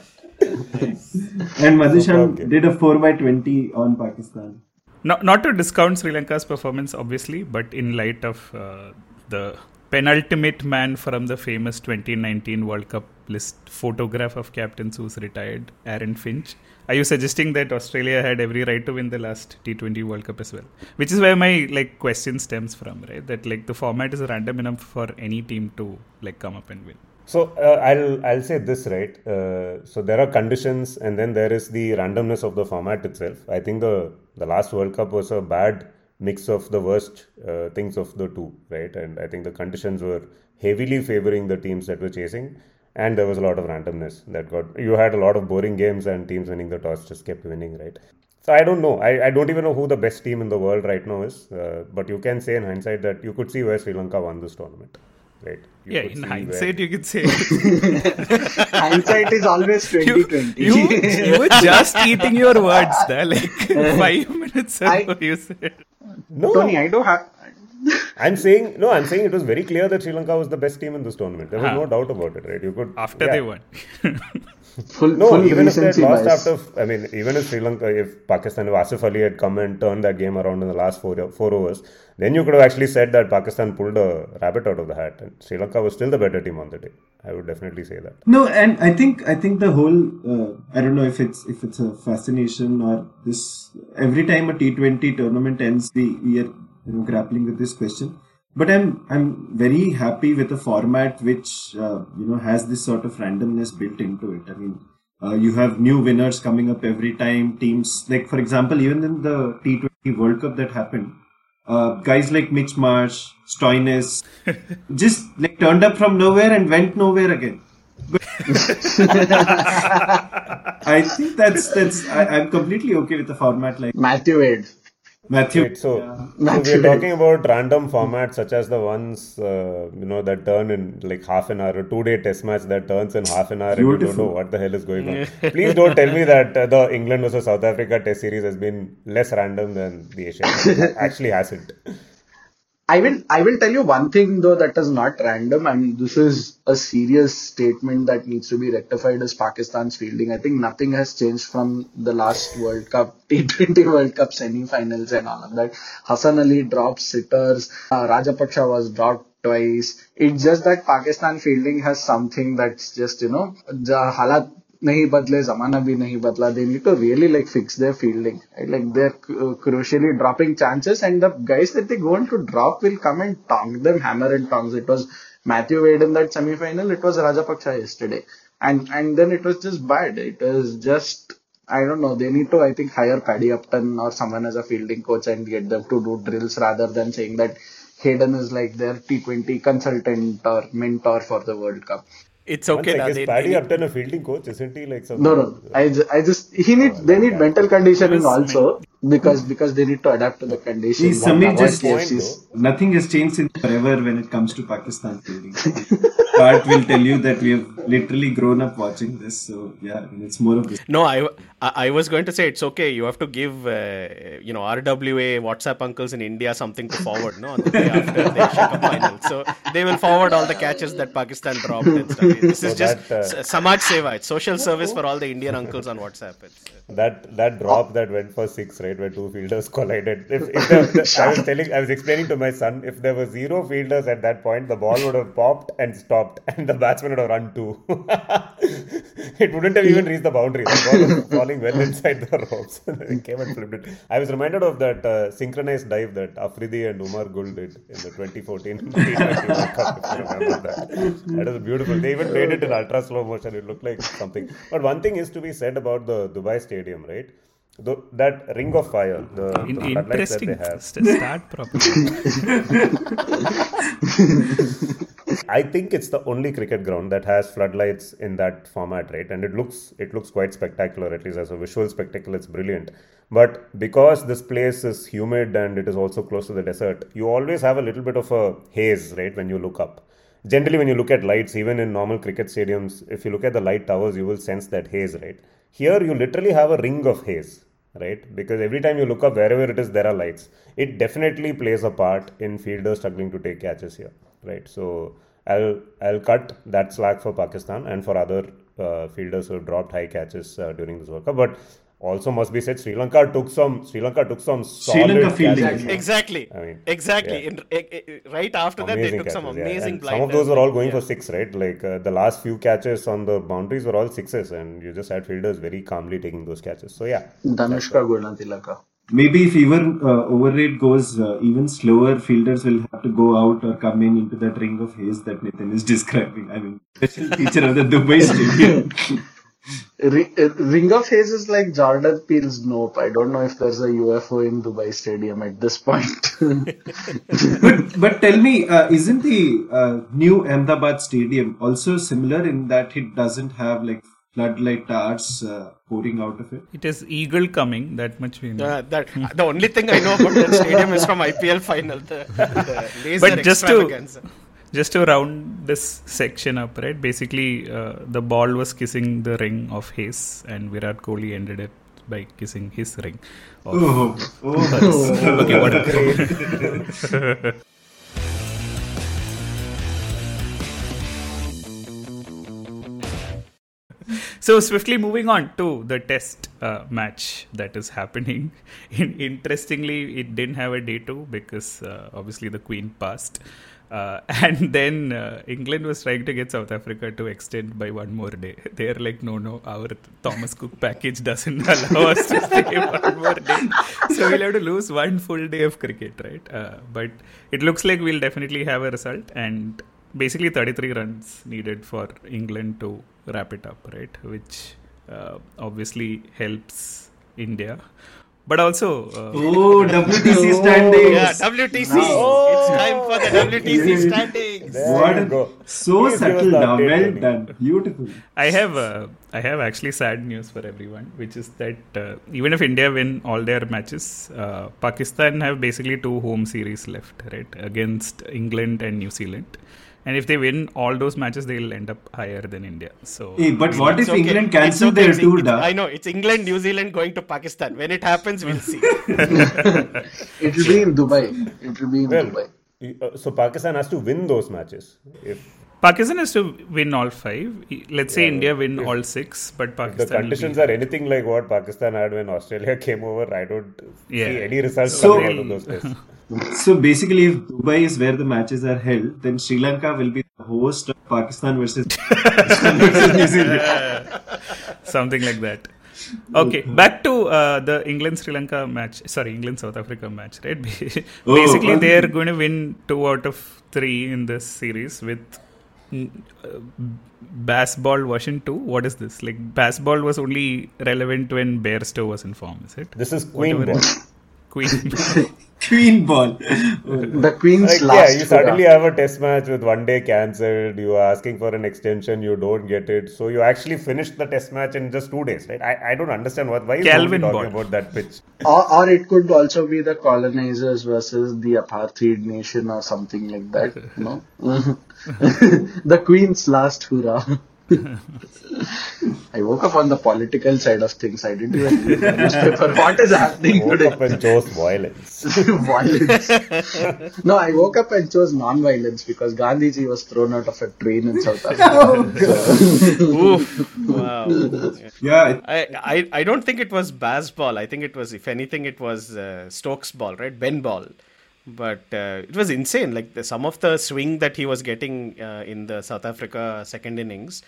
And Madhushan Superb game. did a 4 by 20 on Pakistan. Not, not to discount Sri Lanka's performance, obviously, but in light of uh, the penultimate man from the famous 2019 World Cup list photograph of captains who's retired, Aaron Finch. Are you suggesting that Australia had every right to win the last T20 World Cup as well? Which is where my like question stems from, right? That like the format is random enough for any team to like come up and win. So uh, I'll I'll say this right. Uh, so there are conditions, and then there is the randomness of the format itself. I think the the last World Cup was a bad mix of the worst uh, things of the two, right? And I think the conditions were heavily favoring the teams that were chasing, and there was a lot of randomness that got. You had a lot of boring games, and teams winning the toss just kept winning, right? So I don't know. I, I don't even know who the best team in the world right now is. Uh, but you can say in hindsight that you could see where Sri Lanka won this tournament, right? You yeah, in hindsight, where- you could say Hindsight is always you, 2020. you, you were just eating your words, da, like five minutes ago. I- you said. No, Tony, I don't have. I'm saying no. I'm saying it was very clear that Sri Lanka was the best team in this tournament. There was Ah. no doubt about it, right? You could after yeah. they won. Full, No, full even if they had lost bias. after, I mean, even if Sri Lanka, if Pakistan, if Asif Ali had come and turned that game around in the last four four overs, then you could have actually said that Pakistan pulled a rabbit out of the hat, and Sri Lanka was still the better team on the day. I would definitely say that. No, and I think I think the whole uh, I don't know if it's if it's a fascination or this every time a T20 tournament ends, we we are you know, grappling with this question. But I'm I'm very happy with a format which uh, you know has this sort of randomness built into it. I mean, uh, you have new winners coming up every time. Teams like for example, even in the T20 World Cup that happened, uh, guys like Mitch Marsh, Stoinis, just like turned up from nowhere and went nowhere again. I think that's that's I, I'm completely okay with the format like Matthew Wade. Matthew. Right, so, Yeah. so we're talking about random formats such as the ones uh, you know that turn in like half an hour, a two-day test match that turns in half an hour, and you don't know what the hell is going on. Please don't tell me that uh, the England versus South Africa Test series has been less random than the Asian. Actually, hasn't. I will I will tell you one thing though that is not random and this is a serious statement that needs to be rectified is Pakistan's fielding. I think nothing has changed from the last World Cup, T20 World Cup semi-finals and all of that. Hassan Ali dropped sitters, uh, Rajapaksa was dropped twice. It's just that Pakistan fielding has something that's just, you know, the halat नहीं बदले जमाना भी नहीं बदला they need like really like fix their fielding like their crucially dropping chances and the guys that they going to drop will come and tong them hammer and tongs it was Matthew Hayden that semi-final, it was Rajapaksa yesterday. And and then it was just bad. It was just I don't know, they need to I think hire Paddy Upton or someone as a fielding coach and get them to do drills rather than saying that Hayden is like their T twenty consultant or mentor for the World Cup. It's okay. sec, now, is they- Paddy they- Upton a fielding coach? Isn't he like some? No, no. I, ju- I just he need they need mental conditioning Yes, also because because they need to adapt to the See, conditions. Sameer just KFCs. nothing has changed since forever when it comes to Pakistan fielding. part will tell you that we have literally grown up watching this. So yeah, I mean, it's more of this. No, I, I I was going to say it's okay. You have to give uh, you know RWA WhatsApp uncles in India something to forward. No, on the day after the Asia Cup final, so they will forward all the catches that Pakistan dropped. And stuff. This is So just that, uh, Samaj Seva. It's social service for all the Indian uncles on WhatsApp. It's, uh, that that drop that went for six, right, where two fielders collided. If, if there, I was telling, I was explaining to my son, if there were zero fielders at that point, the ball would have popped and stopped, and the batsman would have run too. it wouldn't have even reached the boundary. The ball was falling well inside the ropes. it came and flipped it. I was reminded of that uh, synchronized dive that Afridi and Umar Gul did in the 2014 T20 World Cup. If you remember that, that was beautiful. They even made it in ultra slow motion. It looked like something. But one thing is to be said about the Dubai Stadium, right? The, that ring of fire, the, In, the floodlights that interesting. they have. St- Start properly. I think it's the only cricket ground that has floodlights in that format, right? And it looks it looks quite spectacular, at least as a visual spectacle. It's brilliant. But because this place is humid and it is also close to the desert, you always have a little bit of a haze, right, when you look up. Generally, when you look at lights, even in normal cricket stadiums, if you look at the light towers, you will sense that haze, right? Here, you literally have a ring of haze, right? Because every time you look up, wherever it is, there are lights. It definitely plays a part in fielders struggling to take catches here, right? So I'll I'll cut that slack for Pakistan and for other uh, fielders who dropped high catches uh, during this World Cup, but also must be said, Sri Lanka took some Sri Lanka took some Sri Lanka solid fielding. catches. exactly. I mean, exactly. yeah. In, eh, eh, right after that, they Amazing took some catches, yeah. amazing And Some of those were all going Yeah. for six, right? Like uh, the last few catches on the boundaries were all sixes, and you just had fielders very calmly taking those catches. So yeah, Danushka Gunatilaka. Maybe if even uh, overrate goes uh, even slower, fielders will have to go out or come in into that ring of haze that Nathan is describing. I mean, special feature of the Dubai Stadium. Ri- uh, Ring of Haze is like Jordan Peele's Nope. I don't know if there's a UFO in Dubai Stadium at this point. but but tell me, uh, isn't the uh, new Ahmedabad Stadium also similar in that it doesn't have like floodlight darts uh, pouring out of it? It is eagle coming. That much we know. Uh, that the only thing I know about that stadium is from IPL final. The, the laser but just to extravaganza. Just to round this section up, right? Basically, uh, the ball was kissing the ring of his, and Virat Kohli ended it by kissing his ring. Okay, whatever. so swiftly moving on to the test uh, match that is happening. In, interestingly, it didn't have a day two because uh, obviously the Queen passed. Uh, and then uh, England was trying to get South Africa to extend by one more day. They're like, no, no, our Thomas Cook package doesn't allow us to stay one more day. So we'll have to lose one full day of cricket, right? Uh, but it looks like we'll definitely have a result. And basically 33 runs needed for England to wrap it up, right? Which uh, obviously helps India. But also, uh, Oh, WTC standings. Yeah, WTC. It's time for the WTC standings. There What you a- go. so Please subtle now. Well done. Beautiful. I have uh, I have actually sad news for everyone, which is that uh, even if India win all their matches, uh, Pakistan have basically two home series left, right, against England and New Zealand. And if they win all those matches, they'll end up higher than India. So Hey, but what if okay. England It's cancel okay. their It's- tour, it's- da? I know. It's England, New Zealand going to Pakistan. When it happens, we'll see. It'll be in Dubai. It'll be in Well, Dubai. uh, so Pakistan has to win those matches. If Pakistan has to win all five. Let's say Yeah, India win if- all six, but the Pakistan. will conditions be- are anything like what Pakistan had when Australia came over, I don't Yeah. see any results So- coming out of those tests. So basically, if Dubai is where the matches are held, then Sri Lanka will be the host of Pakistan versus, Pakistan versus New Zealand. something like that. Okay, back to uh, the England Sri Lanka match. Sorry, England South Africa match, right? Oh, Basically, uh, they're going to win two out of three in this series with mm, uh, Bazball version 2. What is this? Like, Bazball was only relevant when Bairstow was in form, is it? This is Queen Whatever ball. Queen. Queen ball. The Queen's Like, last yeah, you hurrah. suddenly have a test match with one day cancelled. You are asking for an extension, you don't get it. So you actually finished the test match in just two days, right? I, I don't understand what why is Calvin nobody talking Ball. about that pitch. Or, or it could also be the colonizers versus the apartheid nation or something like that. No, the Queen's last hurrah. I woke up on the political side of things. I didn't even read the newspaper. What is happening Woke today? up and chose violence. violence. No, I woke up and chose non-violence because Gandhiji was thrown out of a train in South Africa. Oof. Wow. Yeah, I, I, I don't think it was Baz ball. I think it was, if anything, it was uh, Stokes ball, right? Ben ball. But uh, it was insane. Like the, some of the swing that he was getting uh, in the South Africa second innings,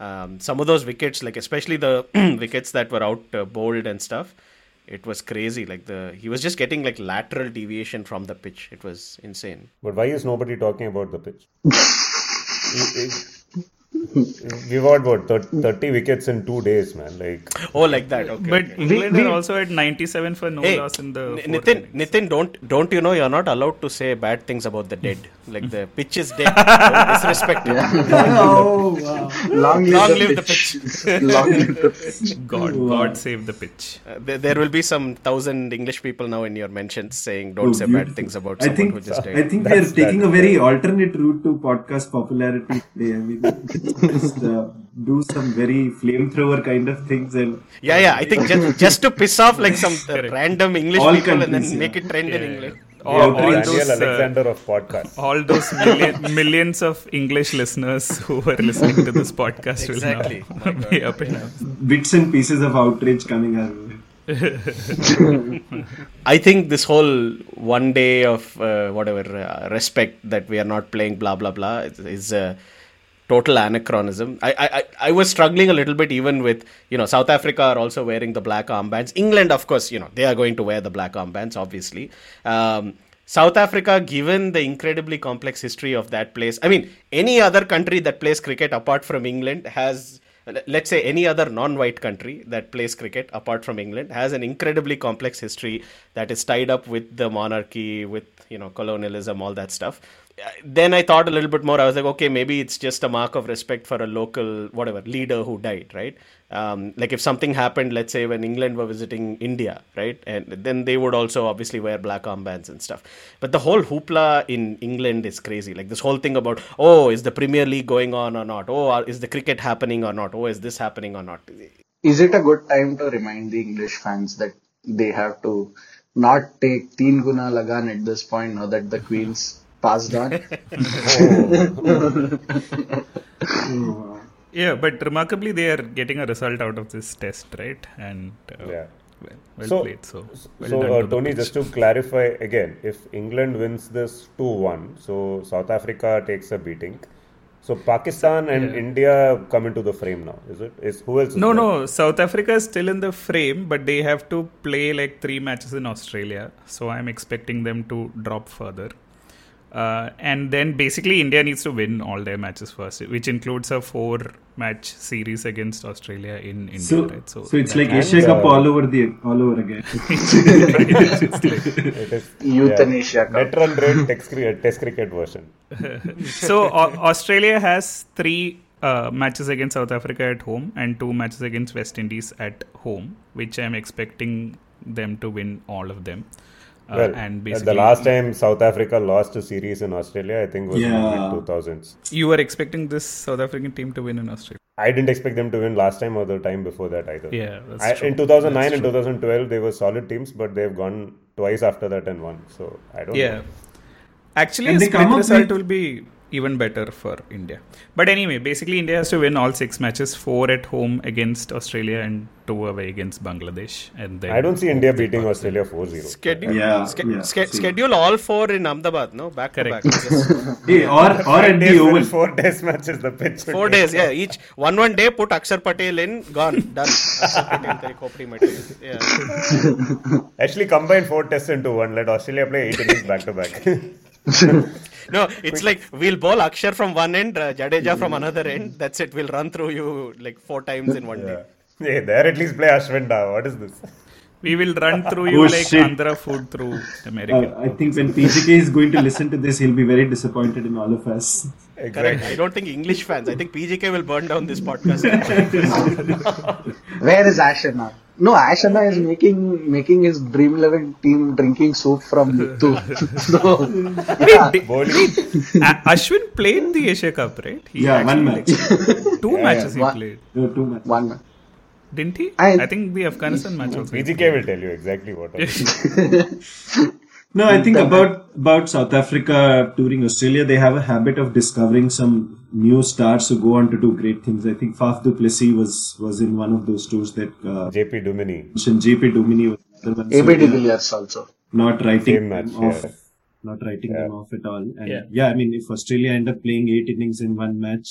um, some of those wickets, like especially the wickets that were out uh, bowled and stuff, it was crazy. Like the he was just getting like lateral deviation from the pitch. It was insane. But why is nobody talking about the pitch? You- you- We've got what 30 wickets in two days, man. Like, Oh, like that. Okay. But okay. England we- are also at 97 for no Hey, loss in the N- fourth Nitin, innings. Nitin, don't don't you know you're not allowed to say bad things about the dead? Like the pitch is dead. Don't disrespect it. oh wow. Long live, Long the, live the pitch. Long live the pitch. God, God save the pitch. Uh, there, there will be some thousand English people now in your mentions saying don't Oh, say beautiful. bad things about I someone think who just I think we are That's- taking a that's very alternate route to podcast popularity today. I mean, just uh, do some very flamethrower kind of things and yeah, yeah. I think just, just to piss off like some uh, random English All people and countries, then make it trend in Yeah, England. All, Yeah, all those, Daniel uh, Alexander of podcasts. all those million, millions of English listeners who were listening to this podcast Exactly. will now be up in arms. bits and pieces of outrage coming our way. I think this whole one day of uh, whatever uh, respect that we are not playing blah blah blah is, is a total anachronism. I, I I- was struggling a little bit even with you know South Africa are also wearing the black armbands. England, of course, you know they are going to wear the black armbands, obviously. Um, South Africa, given the incredibly complex history of that place, I mean, any other country that plays cricket apart from England has let's say any other non-white country that plays cricket apart from England has an incredibly complex history that is tied up with the monarchy, with you know colonialism, all that stuff. Then I thought a little bit more. I was like, okay, maybe it's just a mark of respect for a local whatever leader who died, right? Um, like if something happened, let's say when England were visiting India, right, and then they would also obviously wear black armbands and stuff. But the whole hoopla in England is crazy. Like this whole thing about, oh, is the Premier League going on or not? Oh, is the cricket happening or not? Oh, is this happening or not? Is it a good time to remind the English fans that they have to not take Teen Guna Lagaan at this point now that the Queen's passed on? Yeah, but remarkably, they are getting a result out of this test, right? And uh, Yeah. well, well so, played. So, well so done uh, to Tony, pitch. just to clarify again, if England wins this 2 1, so South Africa takes a beating. So Pakistan and yeah. India come into the frame now, is it? Is who else? Is No, there? no. South Africa is still in the frame, but they have to play like three matches in Australia. So I'm expecting them to drop further. Uh, and then basically India needs to win all their matches first, which includes a four-match series against Australia in India. So, right? so it's that- like And, Asia Cup uh, all over the all over again. It is Euthanasia Cup. net run rate test, cri- test cricket version. so Au- Australia has three uh, matches against South Africa at home and two matches against West Indies at home, which I'm expecting them to win all of them. Uh, Well, and basically, the last time South Africa lost a series in Australia, I think was Yeah. in the mid 2000s. you were expecting this South African team to win in Australia. I didn't expect them to win last time or the time before that either. Yeah, that's I, true. in 2009 That's and true. 2012, they were solid teams, but they've gone twice after that and won. So I don't Yeah. know. Actually, And a they split result with- will be even better for India. But anyway, basically, India has to win all six matches: four at home against Australia and two away against Bangladesh. And then I don't see India beating Australia 4 0. Schedule, Yeah, sch- yeah, sch- same. schedule all four in Ahmedabad, no? Back Correct. to back. Just hey, or or at the oval. Four test matches, the pitch. four take. days, yeah. Each one one day, put Akshar Patel in, gone, done. Akshar Patel, teri khopri mati. Yeah. Actually, combine four tests into one. Let Australia play eight innings back to back. No, it's like we'll bowl Akshar from one end, uh, Jadeja from another end. That's it. We'll run through you like four times in one day. Hey, there at least play Ashwin now. What is this? We will run through you Oh, like shit. Andhra food through Uh, American. I think when PGK is going to listen to this, he'll be very disappointed in all of us. Correct. I don't think English fans. I think PGK will burn down this podcast. Where is Ashana? No, Ashana is making making his Dream Eleven team drinking soup from Muthu. so, yeah. Bowling. A- Ashwin played the Asia Cup, right? He Yeah, one match. like, two matches he One- played, No, two matches. one man. didn't he? I- I think the Afghanistan match also. he BGK will tell you exactly what. No, I think about about South Africa touring Australia, they have a habit of discovering some new stars who go on to do great things. I think Faf du Plessis was was in one of those tours that uh, JP Duminy. mentioned. JP Duminy was the other one. AB de Villiers also. not writing Same match, them off. yeah. Not writing them off at all. And Yeah. yeah. I mean, if Australia end up playing eight innings in one match,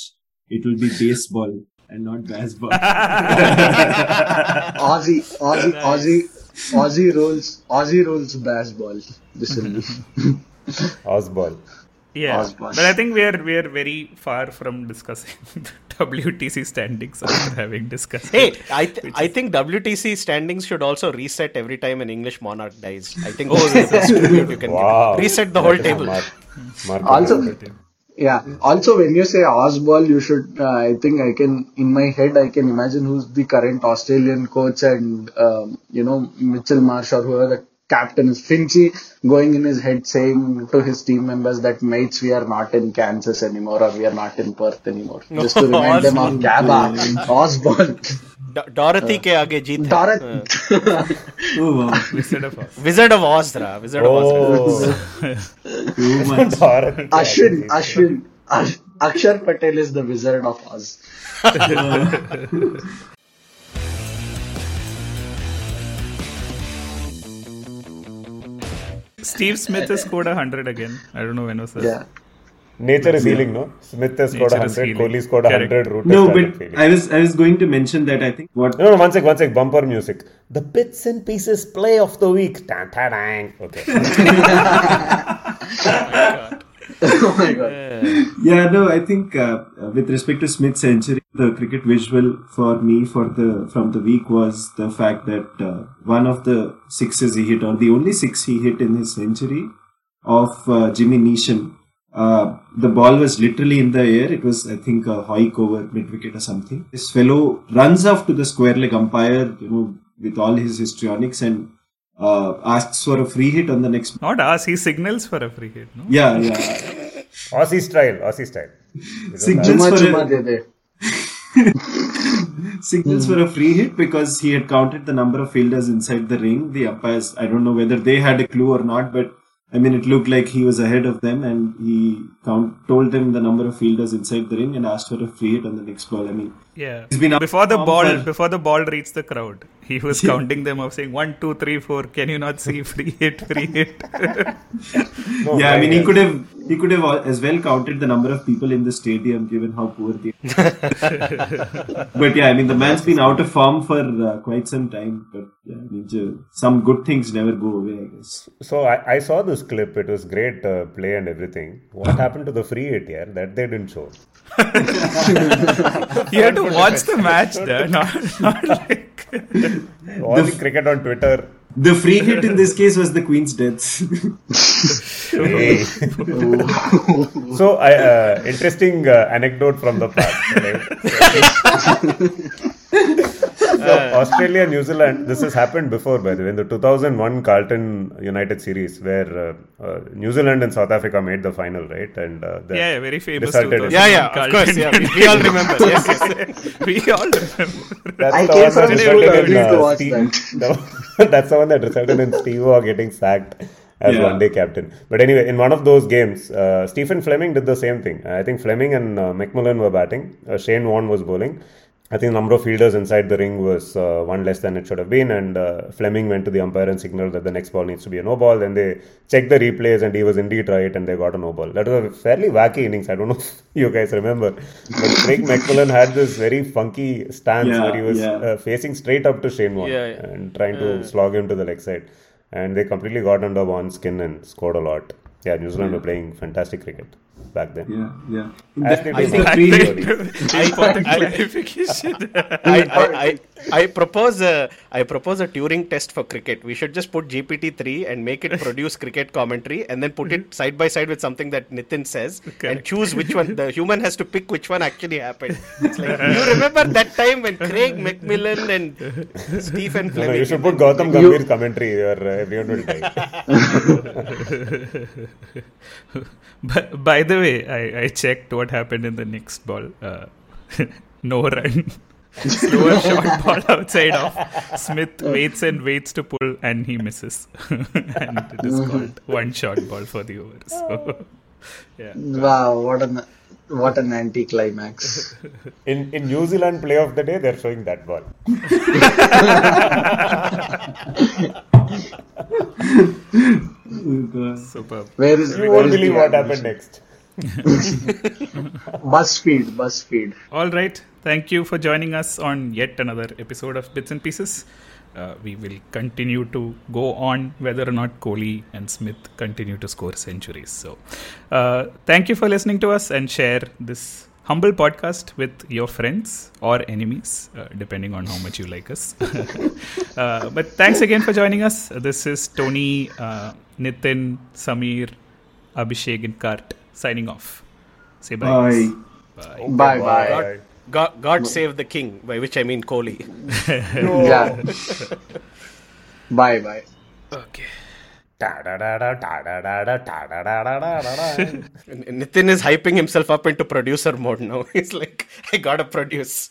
it will be baseball and not baseball. Aussie, Aussie, Aussie, Aussie rules, Aussie rules baseball. This will be. Osball. Yeah, Osborne. but I think we are we are very far from discussing the WTC standings after having discussed. hey, it, I th- which I think WTC standings should also reset every time an English monarch dies. I think oh, this is the best tribute you can Wow. give. Reset the whole table. Mark, Mark Also, yeah. Also, when you say Osball, you should. Uh, I think I can. In my head, I can imagine who's the current Australian coach and um, you know Mitchell Marsh or whoever the captain is. Finchy going in his head saying to his team members that mates, we are not in Kansas anymore or we are not in Perth anymore. Just to remind them of Gabba, Osball, Dorothy के आगे जीत wizard of Oz रहा wizard of Oz Ashwin Ashwin Axar Patel is the wizard of Oz Steve Smith has scored a hundred again. I don't know when was that. Yeah. Nature is healing, no? Smith has scored Nature 100, healing. Kohli scored 100, Correct. Root No, but failing. I was I was going to mention that I think what No, no, one sec, one sec. Bumper music. The bits and pieces play of the week. Tan, ta, dang. Okay. oh my god. Oh my god. Yeah, no, I think uh, uh, with respect to Smith's century, the cricket visual for me for the from the week was the fact that uh, one of the sixes he hit, or the only six he hit in his century, of uh, Jimmy Neesham. Uh, the ball was literally in the air. It was, I think, a hoik over mid wicket or something. This fellow runs off to the square leg umpire, you know, with all his histrionics and uh, asks for a free hit on the next. Not us. He signals for a free hit. No. Yeah, yeah. Aussie style, Aussie style. Signals for a- chuma de de. signals for a free hit because he had counted the number of fielders inside the ring. The umpires, I don't know whether they had a clue or not, but I mean, it looked like he was ahead of them and he count, told them the number of fielders inside the ring and asked for a free hit on the next ball. I mean, Yeah. He's been before the ball for- before the ball reached the crowd, he was counting them up, saying one, two, three, four. Can you not see free hit, free hit? No, yeah, I mean, he could have he could have as well counted the number of people in the stadium given how poor they. but yeah, I mean, the man's been out of form for uh, quite some time. But yeah, I mean, some good things never go away, I guess. So I, I saw this clip. It was great uh, play and everything. What happened to the free hit here? That they didn't show. you had to watch the match there, not, not like. All the cricket on Twitter. The free hit in this case was the Queen's death. Hey. so I uh, interesting uh, anecdote from the past. right? So, Australia, New Zealand. This has happened before, by the way, in the 2001 Carlton United series, where uh, uh, New Zealand and South Africa made the final, right? And uh, the- Yeah, yeah, very famous. resulted in- 2000 Yeah, yeah, of course. Yeah, we, we all remember. Yes, yes. we all remember. That's I the came one that from resulted in, uh, Steve- the- that's the one that resulted in Steve Waugh getting sacked as Yeah. one day captain. But anyway, in one of those games, uh, Stephen Fleming did the same thing. I think Fleming and uh, McMillan were batting. Uh, Shane Warne was bowling. I think the number of fielders inside the ring was uh, one less than it should have been, and uh, Fleming went to the umpire and signaled that the next ball needs to be a no ball. Then they checked the replays, and he was indeed right, and they got a no ball. That was a fairly wacky innings. I don't know if you guys remember, but Craig McMillan had this very funky stance Yeah, where he was yeah. uh, facing straight up to Shane Warne Yeah, yeah. and trying to slog him to the leg side. And they completely got under Warne's skin and scored a lot. yeah, New Zealand were playing fantastic cricket back then. Yeah, yeah. As That- they I think now. we- Sorry. Important I- I, I, I, I propose a I propose a Turing test for cricket. We should just put GPT three and make it produce cricket commentary, and then put it side by side with something that Nitin says, and choose which one. The human has to pick which one actually happened. It's like you remember that time when Craig McMillan and Stephen No, no, you should put Gautam Gambhir's commentary or uh, everyone will die. But by the way, I, I checked what happened in the next ball. Uh, no run. Slower shot ball outside off. Smith waits and waits to pull and he misses. and it is called one shot ball for the over. So, yeah. Wow, what an what an anticlimax. In in New Zealand play of the day, they're showing that ball. Oh, God. Superb. Where is You where won't is believe what happened next. BuzzFeed, BuzzFeed. All right. Thank you for joining us on yet another episode of Bits and Pieces. Uh, we will continue to go on whether or not Kohli and Smith continue to score centuries. So, uh, thank you for listening to us and share this humble podcast with your friends or enemies, uh, depending on how much you like us. uh, but thanks again for joining us. This is Tony, uh, Nitin, Sameer, Abhishek, and Kart signing off. Say bye. Bye. Bye. Bye bye. God, God, God save the king, by which I mean Kohli. Yeah. bye bye. Okay. Nitin is hyping himself up into producer mode now. He's like, I gotta produce.